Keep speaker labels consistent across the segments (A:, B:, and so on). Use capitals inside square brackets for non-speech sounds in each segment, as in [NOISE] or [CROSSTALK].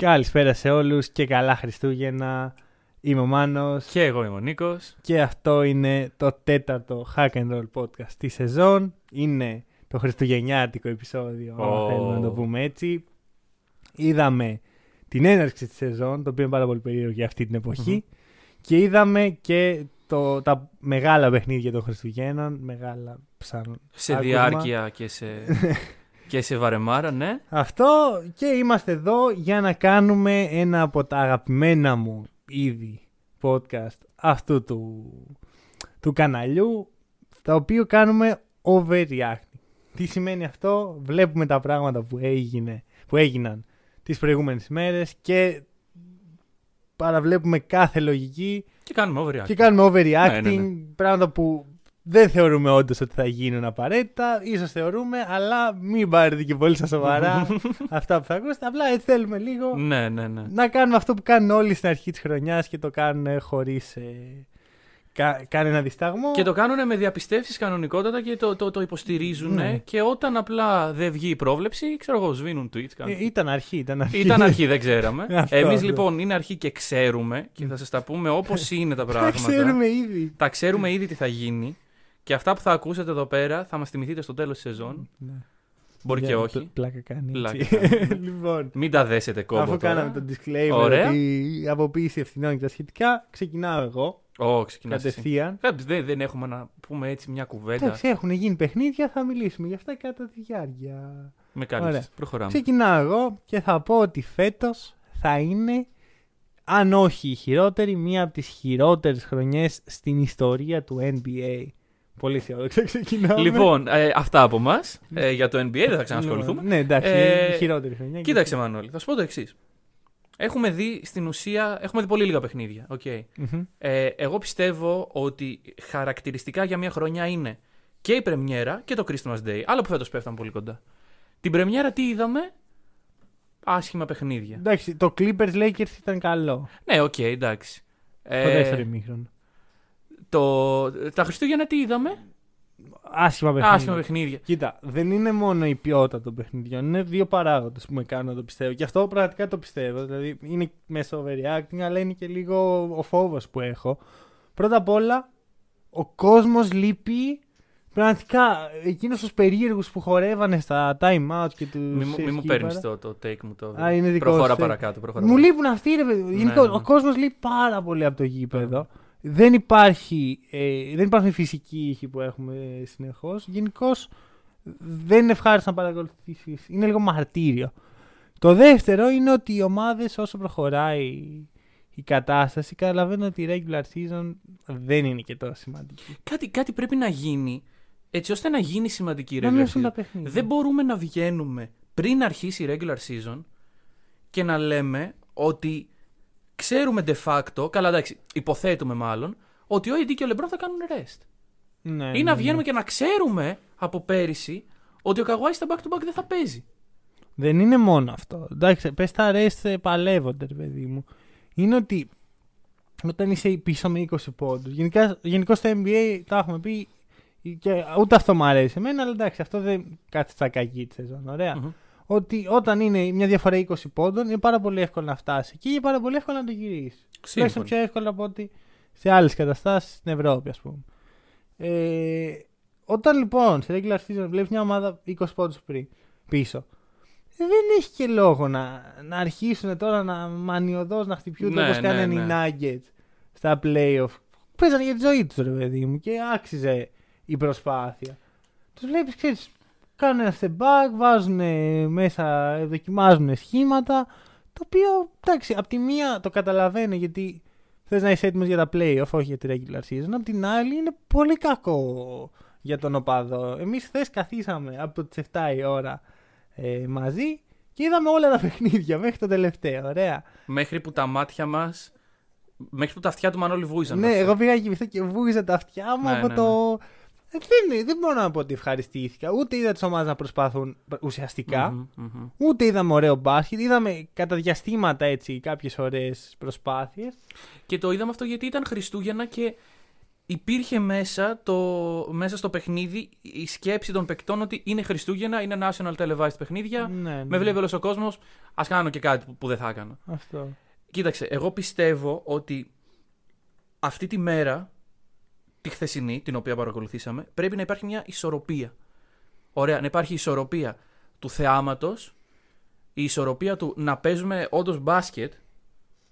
A: Καλησπέρα σε όλους και καλά Χριστούγεννα. Είμαι ο Μάνος
B: Και εγώ είμαι ο Νίκος.
A: και αυτό είναι το τέταρτο Hack and Roll podcast της σεζόν. Είναι το χριστουγεννιάτικο επεισόδιο,
B: Ω.
A: αν θέλουμε να το πούμε έτσι. Είδαμε την έναρξη της σεζόν, το οποίο είναι πάρα πολύ περίεργο για αυτή την εποχη Και είδαμε και το, τα μεγάλα παιχνίδια των Χριστουγέννων, μεγάλα ψάνων.
B: Σε
A: άκουσμα.
B: διάρκεια και σε, [LAUGHS] και σε βαρεμάρα, ναι.
A: Αυτό και είμαστε εδώ για να κάνουμε ένα από τα αγαπημένα μου ήδη podcast αυτού του, του καναλιού τα οποίο κάνουμε overreacting. Τι σημαίνει αυτό, βλέπουμε τα πράγματα που, έγινε, που έγιναν τις προηγούμενες μέρες και παραβλέπουμε κάθε λογική
B: Και κάνουμε overreact.
A: και κάνουμε overreacting,
B: Ναι, ναι, ναι.
A: πράγματα που δεν θεωρούμε όντως ότι θα γίνουν απαραίτητα. ίσως θεωρούμε, αλλά μην πάρετε και πολύ στα σοβαρά [LAUGHS] αυτά που θα ακούσετε. Απλά έτσι θέλουμε λίγο
B: Ναι, ναι, ναι.
A: να κάνουμε αυτό που κάνουν όλοι στην αρχή της χρονιάς και το κάνουν χωρίς ε, κα, κανένα δισταγμό.
B: Και το κάνουν με διαπιστεύσεις κανονικότατα και το, το, το υποστηρίζουν.
A: Ναι.
B: Και όταν απλά δεν βγει η πρόβλεψη, ξέρω εγώ, σβήνουν tweets.
A: Ε,
B: Κάνουν.
A: ήταν αρχή, ήταν αρχή.
B: Ήταν αρχή, δεν ξέραμε. [LAUGHS]
A: Αυτό,
B: Εμείς
A: αυτό.
B: λοιπόν είναι αρχή και ξέρουμε και θα σας τα πούμε όπως [LAUGHS] είναι τα
A: Τα
B: πράγματα.
A: ξέρουμε ήδη.
B: Τα ξέρουμε ήδη τι θα γίνει. Και αυτά που θα ακούσετε εδώ πέρα θα μας θυμηθείτε στο τέλος της σεζόν.
A: Ναι.
B: Μπορεί και
A: Για-
B: όχι.
A: πλ- Πλάκα κάνει.
B: Πλάκα
A: έτσι. [LAUGHS]
B: κάνει.
A: λοιπόν,
B: Μην τα δέσετε κόμπο
A: αφού
B: τώρα.
A: κάναμε το disclaimer
B: Ωραία.
A: ότι η αποποίηση ευθυνών και τα σχετικά, ξεκινάω εγώ
B: Ω, ξεκινάς εσύ.
A: κατευθείαν.
B: Ε, Δεν, δεν έχουμε να πούμε έτσι μια κουβέντα.
A: Εντάξει, έχουν γίνει παιχνίδια, θα μιλήσουμε γι' αυτά κατά τη διάρκεια.
B: Με
A: Ωραία.
B: κάλυψη. Προχωράμε.
A: Ξεκινάω εγώ και θα πω ότι φέτος θα είναι, αν όχι η χειρότερη, μία από τις χειρότερες χρονιές στην ιστορία του NBA. Πολύ αισιόδοξα ξεκινάμε.
B: Λοιπόν, ε, αυτά από εμά. για το NBA δεν θα ξανασχοληθούμε.
A: Ναι, εντάξει,
B: Ε,
A: η χειρότερη χρονιά.
B: Κοίταξε, Μανώλη, θα σου πω το εξής. Έχουμε δει στην ουσία, έχουμε δει πολύ λίγα παιχνίδια. Okay.
A: Μμμ.
B: Ε, εγώ πιστεύω ότι χαρακτηριστικά για μια χρονιά είναι και η Πρεμιέρα και το Christmas Day. Άλλο που φέτος πέφταν πολύ κοντά. Την Πρεμιέρα τι είδαμε, άσχημα παιχνίδια.
A: Εντάξει, το Clippers Lakers ήταν καλό.
B: Ναι, οκ, εντάξει.
A: Το
B: Ε,
A: δεύτερο ημίχρονο.
B: Το, τα Χριστούγεννα τι είδαμε,
A: Άσχημα παιχνίδια.
B: άσχημα παιχνίδια.
A: Κοίτα, δεν είναι μόνο η ποιότητα των παιχνιδιών, είναι δύο παράγοντες που με κάνουν να το πιστεύω. Και αυτό πραγματικά το πιστεύω. Δηλαδή είναι μέσω overreacting, αλλά είναι και λίγο ο φόβος που έχω. Πρώτα απ' όλα, ο κόσμος λείπει. Πραγματικά, εκείνου τους περίεργους που χορεύανε στα time out και τους.
B: Μη, μου- μη μου παίρνεις το, το take μου το.
A: Α, είναι δικό
B: προχώρα
A: σου take.
B: παρακάτω. Προχώρα
A: Μου
B: παρακάτω.
A: λείπουν αυτοί, ρε παιδί.
B: Ναι,
A: Γενικώς,
B: ναι.
A: ο κόσμος λείπει πάρα πολύ από το γήπεδο. Δεν υπάρχει, ε, δεν υπάρχουν οι φυσικοί ήχοι που έχουμε συνεχώς. Γενικώς δεν είναι ευχάριστο να παρακολουθήσεις. Είναι λίγο μαρτύριο. Το δεύτερο είναι ότι οι ομάδες όσο προχωράει η κατάσταση καταλαβαίνουν ότι η regular season δεν είναι και τόσο σημαντική.
B: Κάτι, κάτι πρέπει να γίνει έτσι ώστε να γίνει σημαντική η
A: Να
B: regular
A: μειωθούν
B: season.
A: τα παιχνίδια.
B: Δεν μπορούμε να βγαίνουμε πριν αρχίσει η regular season και να λέμε ότι ξέρουμε de facto, καλά εντάξει, υποθέτουμε μάλλον, ότι ο AD και ο LeBron θα κάνουν rest.
A: Ναι,
B: Ή να
A: ναι,
B: βγαίνουμε
A: ναι.
B: και να ξέρουμε από πέρυσι ότι ο Kawhi στα back-to-back δεν θα παίζει.
A: Δεν είναι μόνο αυτό. Εντάξει, πες τα rest παλεύονται, ρε παιδί μου. Είναι ότι όταν είσαι πίσω με 20 πόντους. Γενικώς στο NBA τα έχουμε πει. Και ούτε αυτό μου αρέσει εμένα, αλλά εντάξει, αυτό δεν κάθεται στα κακή της σεζόν. Ωραία.
B: Μμμ.
A: Ότι όταν είναι μια διαφορά 20 πόντων, είναι πάρα πολύ εύκολο να φτάσει και είναι πάρα πολύ εύκολο να το γυρίσεις. Τουλάχιστον
B: Σύμφωνοι.
A: πιο εύκολο από ότι σε άλλες καταστάσεις στην Ευρώπη, ας πούμε. Ε, όταν λοιπόν σε regular season βλέπεις μια ομάδα 20 πόντους πίσω, ε, δεν έχει και λόγο να, να αρχίσουν τώρα να μανιωδώς να χτυπιούνται
B: Ναι,
A: όπως
B: ναι,
A: κάνανε
B: ναι.
A: οι Nuggets στα playoff. Παίζανε για τη ζωή τους, ρε παιδί μου, και άξιζε η προσπάθεια. Τους βλέπεις, ξέρεις, κάνουν ένα step back, βάζουν μέσα, δοκιμάζουν σχήματα. Το οποίο, εντάξει, απ' τη μία το καταλαβαίνω γιατί θες να είσαι έτοιμος για τα playoff, όχι για τη regular season. Απ' την άλλη είναι πολύ κακό για τον οπαδό. Εμείς χθες καθίσαμε από τις 7 η ώρα ε, μαζί Και είδαμε όλα τα παιχνίδια μέχρι το τελευταίο. Ωραία.
B: Μέχρι που τα μάτια μας. Μέχρι που τα αυτιά του Μανώλη βούζαν.
A: ναι,
B: βασικά.
A: εγώ πήγα και κοιμηθώ και βούγιζα τα αυτιά μου
B: Ναι,
A: από
B: ναι,
A: το. Ε, Δεν, δεν μπορώ να πω ότι ευχαριστήθηκα. Ούτε είδα τις ομάδες να προσπαθούν ουσιαστικά.
B: Μμμ, μμμ.
A: Ούτε είδαμε ωραίο μπάσκετ. Είδαμε κατά διαστήματα έτσι κάποιες ωραίες προσπάθειες.
B: Και το είδαμε αυτό γιατί ήταν Χριστούγεννα και υπήρχε μέσα, το, μέσα στο παιχνίδι η σκέψη των παικτών ότι είναι Χριστούγεννα, είναι national televised παιχνίδια.
A: Ναι, ναι.
B: Με βλέπει όλος ο κόσμος. Α κάνω και κάτι που, που δεν θα έκανα.
A: Αυτό.
B: Κοίταξε, εγώ πιστεύω ότι αυτή τη μέρα, τη χθεσινή, την οποία παρακολουθήσαμε, πρέπει να υπάρχει μια ισορροπία. Ωραία, να υπάρχει ισορροπία του θεάματος, η ισορροπία του να παίζουμε όντως μπάσκετ,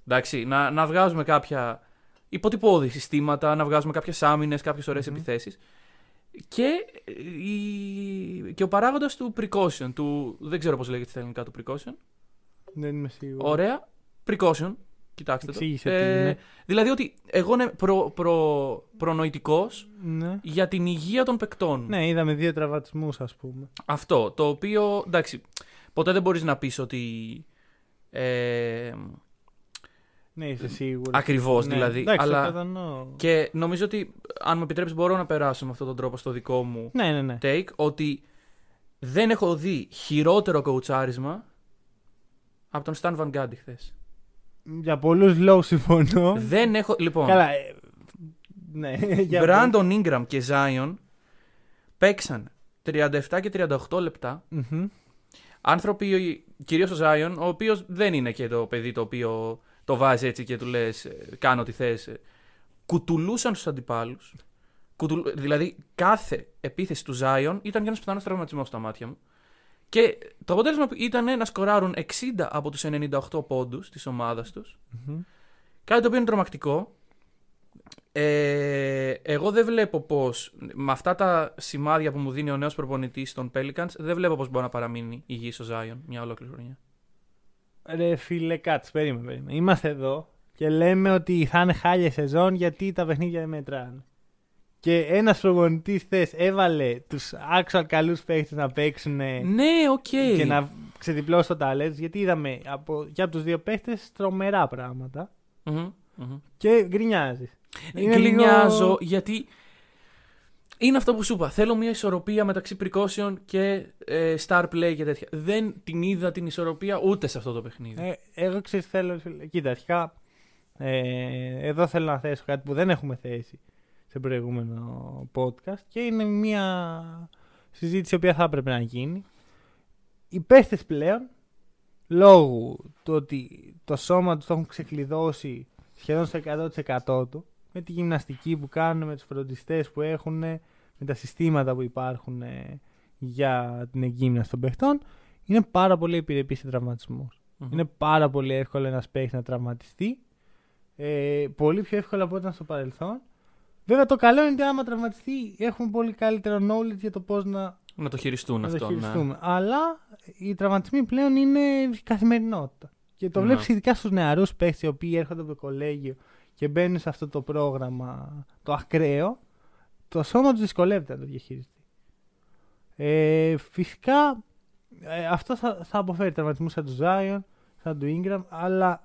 B: εντάξει, να, να βγάζουμε κάποια υποτυπώδη συστήματα, να βγάζουμε κάποιες άμυνες, κάποιες ωραίες επιθέσεις και, η, και ο παράγοντας του precaution, του, δεν ξέρω πώς λέγεται στα ελληνικά του precaution,
A: Δεν είμαι σίγουρος.
B: Ωραία. Precaution. Κοιτάξτε το.
A: Εξήγησε τι είναι.
B: Δηλαδή ότι εγώ είμαι προ, προ, προνοητικός
A: Ναι.
B: για την υγεία των παικτών.
A: ναι, είδαμε δύο τραυματισμούς, ας πούμε.
B: Αυτό. Το οποίο, εντάξει, ποτέ δεν μπορείς να πεις ότι... Ε,
A: Ναι, είσαι σίγουρος.
B: Ακριβώς,
A: ναι.
B: δηλαδή,
A: Εντάξει,
B: αλλά-
A: το κατανοώ.
B: και νομίζω ότι, αν μου επιτρέψεις, μπορώ να περάσω με αυτόν τον τρόπο στο δικό μου
A: Ναι, ναι, ναι.
B: take, ότι δεν έχω δει χειρότερο κοουτσάρισμα από τον Stan Van Gundy χθες.
A: Για πολλούς λόγους συμφωνώ.
B: δεν έχω... Λοιπόν,
A: Καλά. ε, Ναι, [LAUGHS] για
B: Brandon Ingram και Zion παίξαν 37 και 38 λεπτά.
A: Μμμ.
B: Άνθρωποι, κυρίως ο Zion, ο οποίος δεν είναι και το παιδί το οποίο το βάζει έτσι και του λες ε, κάνω ό,τι θες. ε, Κουτουλούσαν στους αντιπάλους. Κουτουλ- Δηλαδή κάθε επίθεση του Zion ήταν για ένας πιθανός τραυματισμός στα μάτια μου. Και το αποτέλεσμα ήταν να σκοράρουν 60 από τους 98 πόντους της ομάδας τους.
A: Μμμ.
B: Κάτι το οποίο είναι τρομακτικό. Ε, εγώ δεν βλέπω πώς με αυτά τα σημάδια που μου δίνει ο νέος προπονητής των Pelicans, δεν βλέπω πώς μπορεί να παραμείνει υγιή ο Zion μια ολόκληρη χρονιά.
A: Ρε φίλε, κάτσε, περίμενε, περίμενε. Είμαστε εδώ και λέμε ότι θα είναι χάλια σεζόν γιατί τα παιχνίδια δεν μετράνε. Και ένας προπονητής θες έβαλε τους actual καλούς παίχτες να παίξουν
B: Ναι, οκ.
A: και να ξεδιπλώσει το ταλέντο τους. Γιατί είδαμε από, και από τους δύο παίχτες τρομερά πράγματα.
B: Μμμ, μμμ.
A: Και γκρινιάζεις.
B: Γκρινιάζω γιατί είναι αυτό που σου είπα. Θέλω μια ισορροπία μεταξύ precaution και ε, star play και τέτοια. Δεν την είδα την ισορροπία ούτε σε αυτό το παιχνίδι.
A: Ε, εγώ ξέρω τι θέλω. φίλε. Κοίτα, αρχικά ε, εδώ θέλω να θέσω κάτι που δεν έχουμε θέσει σε προηγούμενο podcast και είναι μια συζήτηση η οποία θα έπρεπε να γίνει. Οι παίχτες πλέον, λόγω του ότι το σώμα τους το έχουν ξεκλειδώσει σχεδόν στο 100% του, με τη γυμναστική που κάνουν, με τους φροντιστές που έχουν, με τα συστήματα που υπάρχουν ε, για την εγκύμναση των παιχτών, είναι πάρα πολύ επιρρεπής σε τραυματισμούς.
B: Μμμ.
A: Είναι πάρα πολύ εύκολο ένας παίχτης να τραυματιστεί. Ε, πολύ πιο εύκολο από ό,τι ήταν στο παρελθόν. Βέβαια το καλό είναι ότι άμα τραυματιστεί έχουμε πολύ καλύτερο knowledge για το πώς να,
B: Να το χειριστούν
A: να το
B: αυτό. ναι.
A: χειριστούμε. Αλλά οι τραυματισμοί πλέον είναι καθημερινότητα. Και το
B: Ναι.
A: βλέπεις ειδικά στους νεαρούς παίχτε οι οποίοι έρχονται από το κολέγιο και μπαίνουν σε αυτό το πρόγραμμα το ακραίο. Το σώμα τους δυσκολεύεται να το διαχειριστεί. Ε, φυσικά ε, αυτό θα, θα αποφέρει τραυματισμούς σαν του Zion, σαν του Ingram, αλλά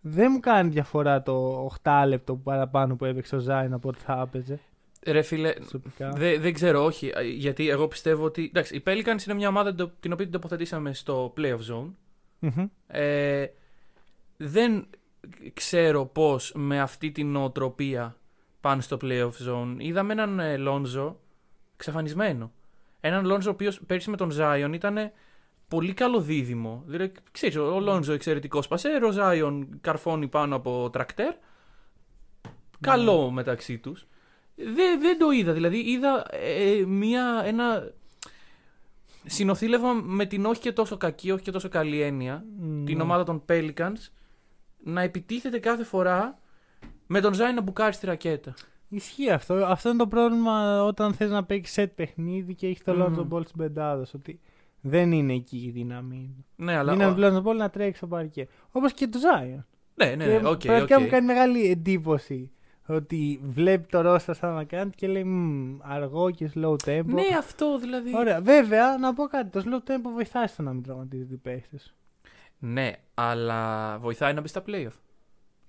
A: δεν μου κάνει διαφορά το 8 λεπτό που παραπάνω που έπαιξε ο Zion από ό,τι θα έπαιζε
B: Ρε φίλε,
A: προσωπικά.
B: Δε- δεν ξέρω, όχι. Ε, Γιατί εγώ πιστεύω ότι. Εντάξει, οι Pelicans είναι μια ομάδα το- την οποία την τοποθετήσαμε στο playoff zone.
A: Μμμ.
B: Ε, δεν ξέρω πώς με αυτή την νοοτροπία πάνε στο playoff zone. Είδαμε έναν ε, Λόνζο εξαφανισμένο. Έναν Λόνζο ο οποίος πέρσι με τον Zion ήταν πολύ καλό δίδυμο. Δηλαδή, ξέρεις, ο Λόνζο εξαιρετικός πασέρ, ο Zion καρφώνει πάνω από τρακτέρ. Καλό μεταξύ τους. Δεν, δεν το είδα. Δηλαδή είδα ε, μια, ένα συνοθήλευμα με την όχι και τόσο κακή, όχι και τόσο καλή έννοια την
A: Ναι.
B: ομάδα των Pelicans να επιτίθεται κάθε φορά με τον Ζάι να μπουκάρει στη ρακέτα.
A: Ισχύει αυτό. Αυτό είναι το πρόβλημα όταν θες να παίξεις set παιχνίδι και έχεις το
B: Μμμ.
A: Lonzo Ball στην πεντάδα. σου, Ότι δεν είναι εκεί η δύναμη. του.
B: Ναι,
A: Η
B: αλλά.
A: δύναμη του Lonzo Ball να τρέξει στο παρκέ. Όπως και του Zion.
B: Ναι, ναι,
A: και
B: ναι, οκ,
A: πραγματικά
B: οκ.
A: μου κάνει μεγάλη εντύπωση Ότι βλέπει το ρόστερ ο Σταν Βαν Γκάντι και λέει «Μμμ, αργό και slow tempo.
B: Ναι, αυτό δηλαδή.
A: Ωραία. Βέβαια, να πω κάτι. Το slow tempo βοηθάει στο να μην τραυματίζεται οι παίχτες.
B: Ναι, αλλά βοηθάει να μπει στα playoff.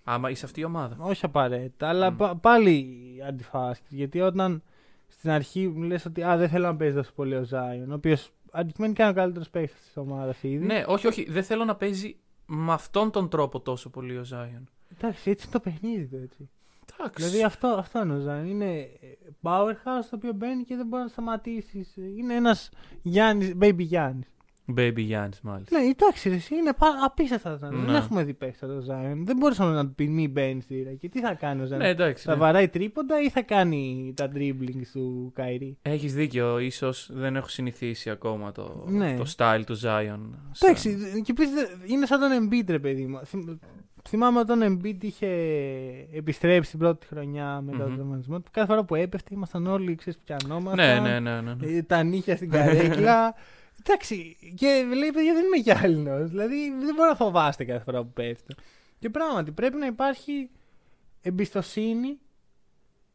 B: Άμα είσαι αυτή η ομάδα.
A: Όχι απαραίτητα, αλλά
B: Μμ.
A: πα- πάλι αντιφάσκει. Γιατί όταν στην αρχή μου λες ότι α, δεν θέλω να παίζει τόσο πολύ ο Ζάιον, ο οποίος αντικειμενικά είναι ο καλύτερος παίχτης της ομάδας ήδη.
B: Ναι, όχι, όχι. Δεν θέλω να παίζει με αυτόν τον τρόπο τόσο πολύ ο Ζάιον.
A: Εντάξει, έτσι είναι το παιχνίδι του έτσι.
B: Εντάξει.
A: Δηλαδή αυτό, αυτό είναι ο Ζάιον. Είναι ε, powerhouse το οποίο μπαίνει και δεν μπορείς να σταματήσεις. Είναι ένας Γιάννης, baby Γιάννης.
B: Baby Γιάννη, μάλιστα.
A: Ναι, εντάξει, ρε, εσύ είναι πα- απίστευτα. τα-
B: Ναι.
A: Δεν έχουμε δει παίχτη το Ζάιον. Δεν μπορούσαμε να του πει μη μπαίνεις στη ρακέτα. Και τι θα κάνει ο Ζάιον.
B: Ναι, εντάξει.
A: Θα
B: ναι.
A: βαράει τρίποντα ή θα κάνει τα dribbling του Κάιρι.
B: Έχεις δίκιο. ίσως δεν έχω συνηθίσει ακόμα το,
A: Ναι.
B: το style του Zion. σαν-
A: Εντάξει, και επίσης είναι σαν τον Embiid, ρε παιδί μου. Θυμ- Θυμάμαι όταν ο Embiid είχε επιστρέψει την πρώτη χρονιά μετά
B: Μμμ.
A: τον τραυματισμό του. Κάθε φορά που έπεφτε ήμασταν όλοι, ξέρεις, πιανόμασταν.
B: Ναι, ναι, ναι. ναι, ναι.
A: ε, Τα νύχια στην καρέκλα. [LAUGHS] Εντάξει, και λέει, παιδιά, δεν είμαι γυάλινο. Δηλαδή, δεν μπορεί να φοβάστε κάθε φορά που πέφτει. Και πράγματι, πρέπει να υπάρχει εμπιστοσύνη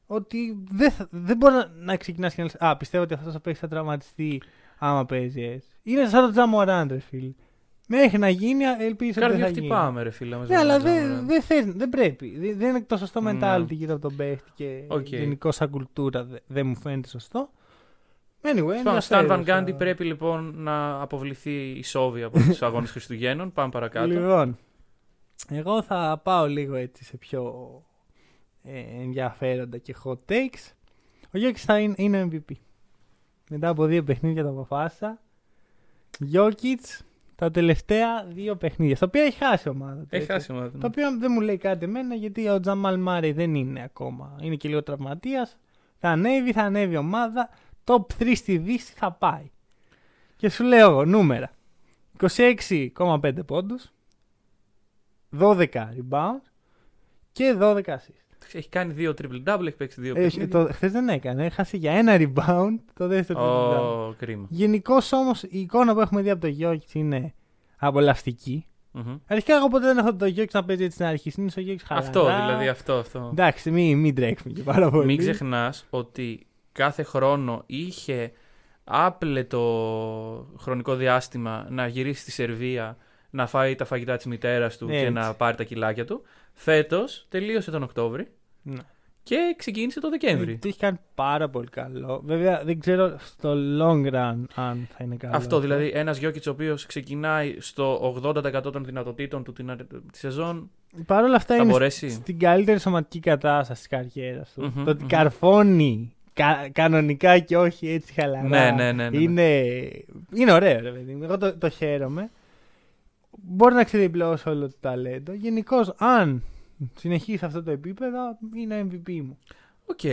A: ότι δεν, θα- δεν μπορεί να, να ξεκινάς και να λες Α, πιστεύω ότι αυτός θα παίξει θα τραυματιστεί άμα παίζει έτσι. Είναι σαν το Τζαμοράντ, ρε φίλε. Μέχρι να γίνει, ελπίζω ότι δεν
B: Καρδιά
A: θα γίνει.
B: χτυπάμε, ρε φίλε.
A: Ναι, αλλά δεν δεν θες, δεν πρέπει. Δεν, δεν είναι το σωστό
B: Ναι.
A: mentality γύρω από τον παίχτη και
B: Οκ.
A: γενικώ σαν κουλτούρα δεν δεν μου φαίνεται σωστό. Anyway,
B: Πάμε. Σταν Βαν
A: ενδιαφέρουσα.
B: Γκάντι πρέπει λοιπόν να αποβληθεί η Σόβη από τους [LAUGHS] αγώνες Χριστουγέννων. Πάμε παρακάτω.
A: Λοιπόν, εγώ θα πάω λίγο έτσι σε πιο ε, ενδιαφέροντα και hot takes. Ο Γιώκης θα είναι, είναι MVP. Μετά από δύο παιχνίδια το αποφάσισα. Γιώκητς τα τελευταία δύο παιχνίδια. Στα οποία έχει χάσει η ομάδα. του,
B: Έχει
A: έτσι.
B: χάσει η ομάδα.
A: Το
B: ναι.
A: οποίο δεν μου λέει κάτι εμένα γιατί ο Τζαμάλ Μάρεϊ δεν είναι ακόμα. Είναι και λίγο τραυματίας. Θα ανέβει, θα ανέβει η ομάδα. Top 3 στη Δύση θα πάει. Και σου λέω εγώ νούμερα. 26,5 πόντους 12 rebound και 12 assist.
B: Έχει κάνει δύο triple double, έχει παίξει δύο
A: Ε,
B: παιχνίδια.
A: το, χθες δεν έκανε. Έχασε για ένα rebound το δεύτερο triple double.
B: Ω, κρίμα.
A: Γενικώς όμως η εικόνα που έχουμε δει από το Γιώκητ είναι απολαυστική.
B: Μμμ.
A: Αρχικά εγώ ποτέ δεν έχω το Γιώκητ να παίζει έτσι στην αρχή. Είναι ο Γιώκητ χαλαρά.
B: Αυτό δηλαδή, αυτό. αυτό.
A: Εντάξει, μην, μην τρέξουμε και πάρα πολύ.
B: Μην ξεχνάς ότι κάθε χρόνο είχε άπλετο χρονικό διάστημα να γυρίσει στη Σερβία, να φάει τα φαγητά της μητέρας του και
A: Έτσι.
B: να πάρει τα κιλάκια του. Φέτος τελείωσε τον Οκτώβρη
A: Ναι.
B: και ξεκίνησε το Δεκέμβρη.
A: Το έχει κάνει πάρα πολύ καλό. Βέβαια δεν ξέρω στο long run αν θα είναι καλό.
B: Αυτό δηλαδή, ένας Γιώκητς ο οποίος ξεκινάει στο 80% των δυνατοτήτων του την αρ- τη σεζόν,
A: Παρ' όλα αυτά
B: θα
A: είναι
B: μπορέσει;
A: στην καλύτερη σωματική κατάσταση της καριέρας του.
B: Μμμ,
A: το ότι
B: μμμ.
A: καρφώνει κα- κανονικά και όχι έτσι χαλαρά.
B: Ναι, ναι, ναι, ναι, ναι.
A: Είναι, είναι ωραίο, ρε παιδί μου. Εγώ το, το χαίρομαι. Μπορεί να ξεδιπλώσει όλο το ταλέντο. Γενικώς, αν συνεχίσει αυτό το επίπεδο, είναι MVP μου.
B: Οκ.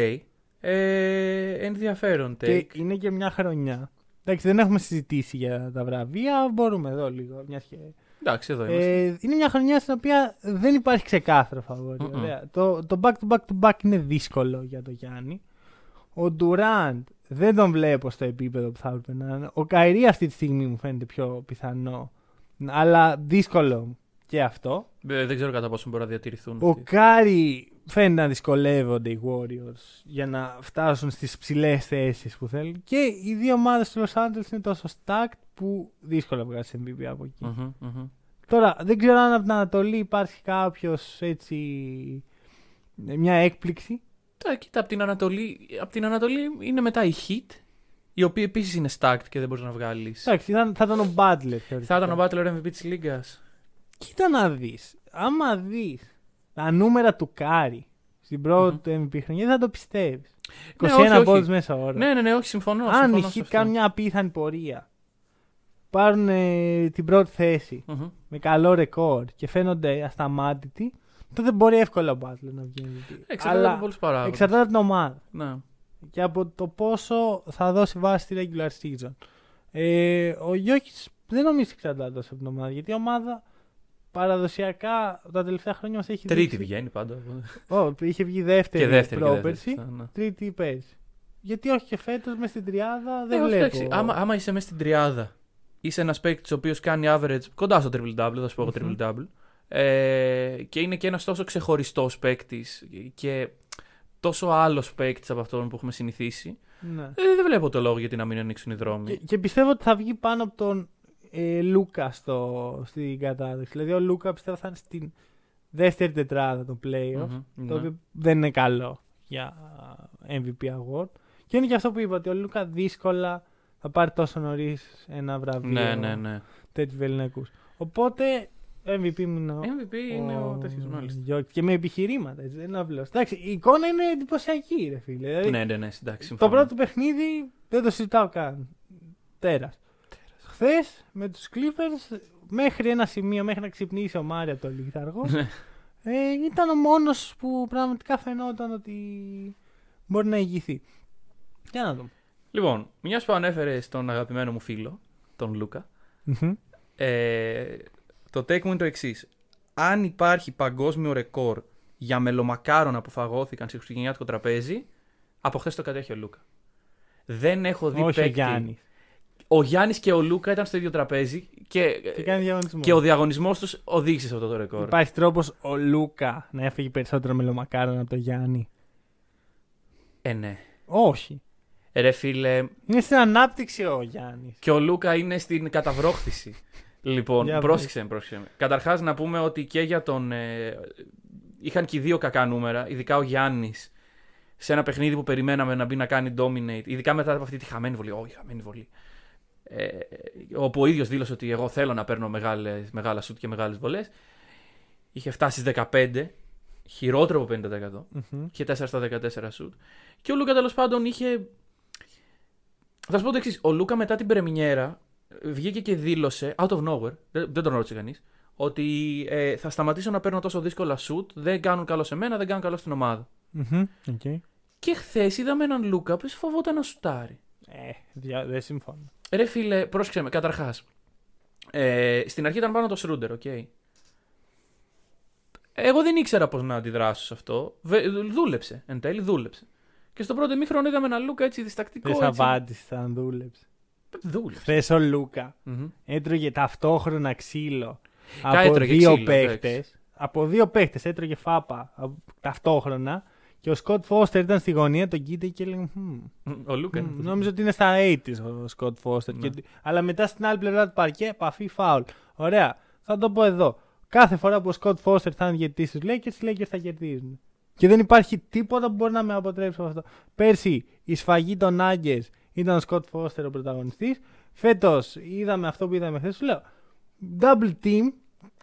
B: Ε, ενδιαφέρον take.
A: Και είναι και μια χρονιά. Εντάξει, δεν έχουμε συζητήσει για τα βραβεία. Μπορούμε εδώ λίγο. Μιας και...
B: Εντάξει, εδώ είμαστε.
A: Ε, είναι μια χρονιά στην οποία δεν υπάρχει ξεκάθαρο φαβόρι.
B: Μμμ.
A: ωραία. Το, το back to back to back είναι δύσκολο για τον Γιάννη. Ο Ντουράντ δεν τον βλέπω στο επίπεδο που θα έπρεπε να είναι. Ο Κάιρι αυτή τη στιγμή μου φαίνεται πιο πιθανό. Αλλά δύσκολο και αυτό.
B: Ε, δεν ξέρω κατά πόσο μπορεί να διατηρηθούν.
A: Ο
B: αυτοί.
A: Κάρι φαίνεται να δυσκολεύονται οι Warriors για να φτάσουν στις ψηλές θέσεις που θέλουν. Και οι δύο ομάδες του Los Angeles είναι τόσο stacked που δύσκολα βγάζει MVP από εκεί.
B: Μμμ, μμμ.
A: Τώρα δεν ξέρω αν από την Ανατολή υπάρχει κάποιος έτσι. μια έκπληξη.
B: Τώρα, κοίτα, από την, Ανατολή, απ' την Ανατολή είναι μετά η Heat, η οποία επίσης είναι stacked και δεν μπορείς να βγάλεις λύση.
A: Εντάξει, θα, θα ήταν ο Butler.
B: Θα ήταν ο Butler MVP της Λίγκας.
A: Κοίτα να δεις. Άμα δεις τα νούμερα του Κάρι στην πρώτη του MVP χρονιά, δεν θα το πιστεύεις. 21
B: Ναι, όχι, όχι.
A: πόντους μέσα ώρα.
B: Ναι, ναι, ναι, όχι, συμφωνώ.
A: Αν
B: συμφωνώ
A: οι
B: σε
A: Heat
B: αυτό.
A: κάνουν μια απίθανη πορεία, πάρουν ε, την πρώτη θέση
B: Μμμ.
A: με καλό ρεκόρ και φαίνονται ασταμάτητοι, τότε μπορεί εύκολα ο Butler να βγει MVP.
B: Εξαρτάται από πολλούς παράγοντες.
A: εξαρτάται από την ομάδα.
B: Ναι.
A: και από το πόσο θα δώσει βάση στη regular season. Ε, ο Γιώκης δεν νομίζω ότι εξαρτάται τόσο από την ομάδα, γιατί η ομάδα παραδοσιακά τα τελευταία χρόνια μας έχει
B: Τρίτη
A: δείξει-
B: βγαίνει πάντα.
A: Ω, είχε βγει δεύτερη,
B: και δεύτερη. και
A: πρόπερση,
B: δεύτερη, ναι.
A: τρίτη πέρσι. Γιατί όχι και φέτος μες στην τριάδα δεν
B: Ε, όχι,
A: βλέπω.
B: εντάξει, άμα, άμα είσαι μέσα στην τριάδα, είσαι ένας παίκτης ο οποίος κάνει average κοντά στο triple double, θα σου πω εγώ
A: Μμμ.
B: triple double, ε, και είναι και ένας τόσο ξεχωριστός παίκτης και τόσο άλλος παίκτης από αυτόν που έχουμε συνηθίσει.
A: Ναι.
B: Ε, δεν βλέπω το λόγο γιατί να μην ανοίξουν οι δρόμοι.
A: Και, και πιστεύω ότι θα βγει πάνω από τον ε, Λούκα στο, στην κατάδειξη. Δηλαδή ο Λούκα πιστεύω θα είναι στην δεύτερη τετράδα των playoff.
B: Μμμ,
A: Το
B: ναι.
A: οποίο δεν είναι καλό για MVP award. Και είναι και αυτό που είπα ότι ο Λούκα δύσκολα θα πάρει τόσο νωρίς ένα βραβείο
B: Ναι, ναι, ναι.
A: τέτοιου Βεληνικού. Οπότε MVP μου είναι ο,
B: MVP είναι ο τέτοιος μάλιστα.
A: Jokic. Και με επιχειρήματα, έτσι, δεν είναι απλό. Εντάξει, η εικόνα είναι εντυπωσιακή, ρε φίλε. Δηλαδή,
B: Ναι, ναι, ναι, εντάξει.
A: το
B: συμφωνώ.
A: πρώτο παιχνίδι δεν το συζητάω καν. Τέρας. Χθες με τους Clippers μέχρι ένα σημείο, μέχρι να ξυπνήσει ο Μάρια το λιθαργό,
B: Ναι.
A: ε, ήταν ο μόνος που πραγματικά φαινόταν ότι μπορεί να ηγηθεί. Για να δούμε.
B: Λοιπόν, μιας που ανέφερε στον αγαπημένο μου φίλο, τον Λούκα, ε, το take μου είναι το εξής. Αν υπάρχει παγκόσμιο ρεκόρ για μελομακάρονα που φαγώθηκαν σε χριστουγεννιάτικο τραπέζι, από χθες το κατέχει ο Λούκα. Δεν έχω δει
A: Όχι ο
B: παίκτη.
A: Γιάννης.
B: Ο Γιάννης και ο Λούκα ήταν στο ίδιο τραπέζι και,
A: Και κάνει διαγωνισμός;
B: και ο διαγωνισμός τους οδήγησε σε αυτό το ρεκόρ.
A: Υπάρχει τρόπος ο Λούκα να έφεγε περισσότερο μελομακάρονα από τον Γιάννη;
B: Ε, ναι.
A: Όχι.
B: Ρε φίλε,
A: Είναι στην ανάπτυξη ο Γιάννης.
B: και ο Λούκα είναι στην καταβρόχθηση. Λοιπόν,
A: Για
B: πρόσεξε, με, πρόσεξε. με. Καταρχάς να πούμε ότι και για τον... Ε, είχαν και οι δύο κακά νούμερα, ειδικά ο Γιάννης, σε ένα παιχνίδι που περιμέναμε να μπει να κάνει dominate, ειδικά μετά από αυτή τη χαμένη βολή. Όχι, χαμένη βολή. Ε, όπου ο ίδιος δήλωσε ότι εγώ θέλω να παίρνω μεγάλες, μεγάλα σουτ και μεγάλες βολές. Είχε φτάσει στις 15, χειρότερο από 50%. Είχε 4 στα 14 σουτ. Και ο Λούκα τέλος πάντων είχε. Θα σου πω το εξής. Ο Λούκα μετά την πρεμιέρα βγήκε και δήλωσε, out of nowhere, δεν, δεν τον ρώτησε κανείς, ότι ε, θα σταματήσω να παίρνω τόσο δύσκολα σουτ. Δεν κάνουν καλό σε μένα, δεν κάνουν καλό στην ομάδα.
A: Okay.
B: Και χθες είδαμε έναν Λούκα που φοβόταν να σουτάρει.
A: Ε, δια- δεν συμφωνώ.
B: Ρε φίλε, πρόσεξε με, καταρχάς. Ε, στην αρχή ήταν πάνω το Schröder, ok. Εγώ δεν ήξερα πώς να αντιδράσω σε αυτό. Βε- δούλεψε. Εν τέλει, δούλεψε. Και στο πρώτο ημίχρονο είδαμε έναν Λούκα έτσι διστακτικό.
A: Δεν
B: έτσι.
A: απάντησες αν δούλεψε.
B: Δούλεψε.
A: Χθες ο Λούκα
B: Μμμ.
A: έτρωγε ταυτόχρονα ξύλο
B: Κα
A: από
B: έτρωγε
A: δύο
B: ξύλο,
A: παίχτε.
B: εντάξει.
A: Από δύο παίχτε έτρωγε φάπα α, ταυτόχρονα. Και ο Σκοτ Φώστερ ήταν στη γωνία, τον κοίταγε και έλεγε. «Μμμ,
B: Ο Λούκα.
A: μμμ,
B: είναι
A: Νόμιζα ότι είναι στα 80 ο Σκοτ Φώστερ.
B: Ναι.
A: Και- Αλλά μετά στην άλλη πλευρά του παρκέ, επαφή φάουλ. Ωραία. Θα το πω εδώ. Κάθε φορά που ο Σκοτ Φώστερ θα είναι διαιτητή στου Lakers, οι Lakers θα κερδίζουν. Και δεν υπάρχει τίποτα που μπορεί να με αποτρέψει από αυτό. Πέρσι η σφαγή των Nuggets ήταν ο Σκοτ Φώστερ ο πρωταγωνιστής. Φέτος είδαμε αυτό που είδαμε χθες. Σου λέω double team.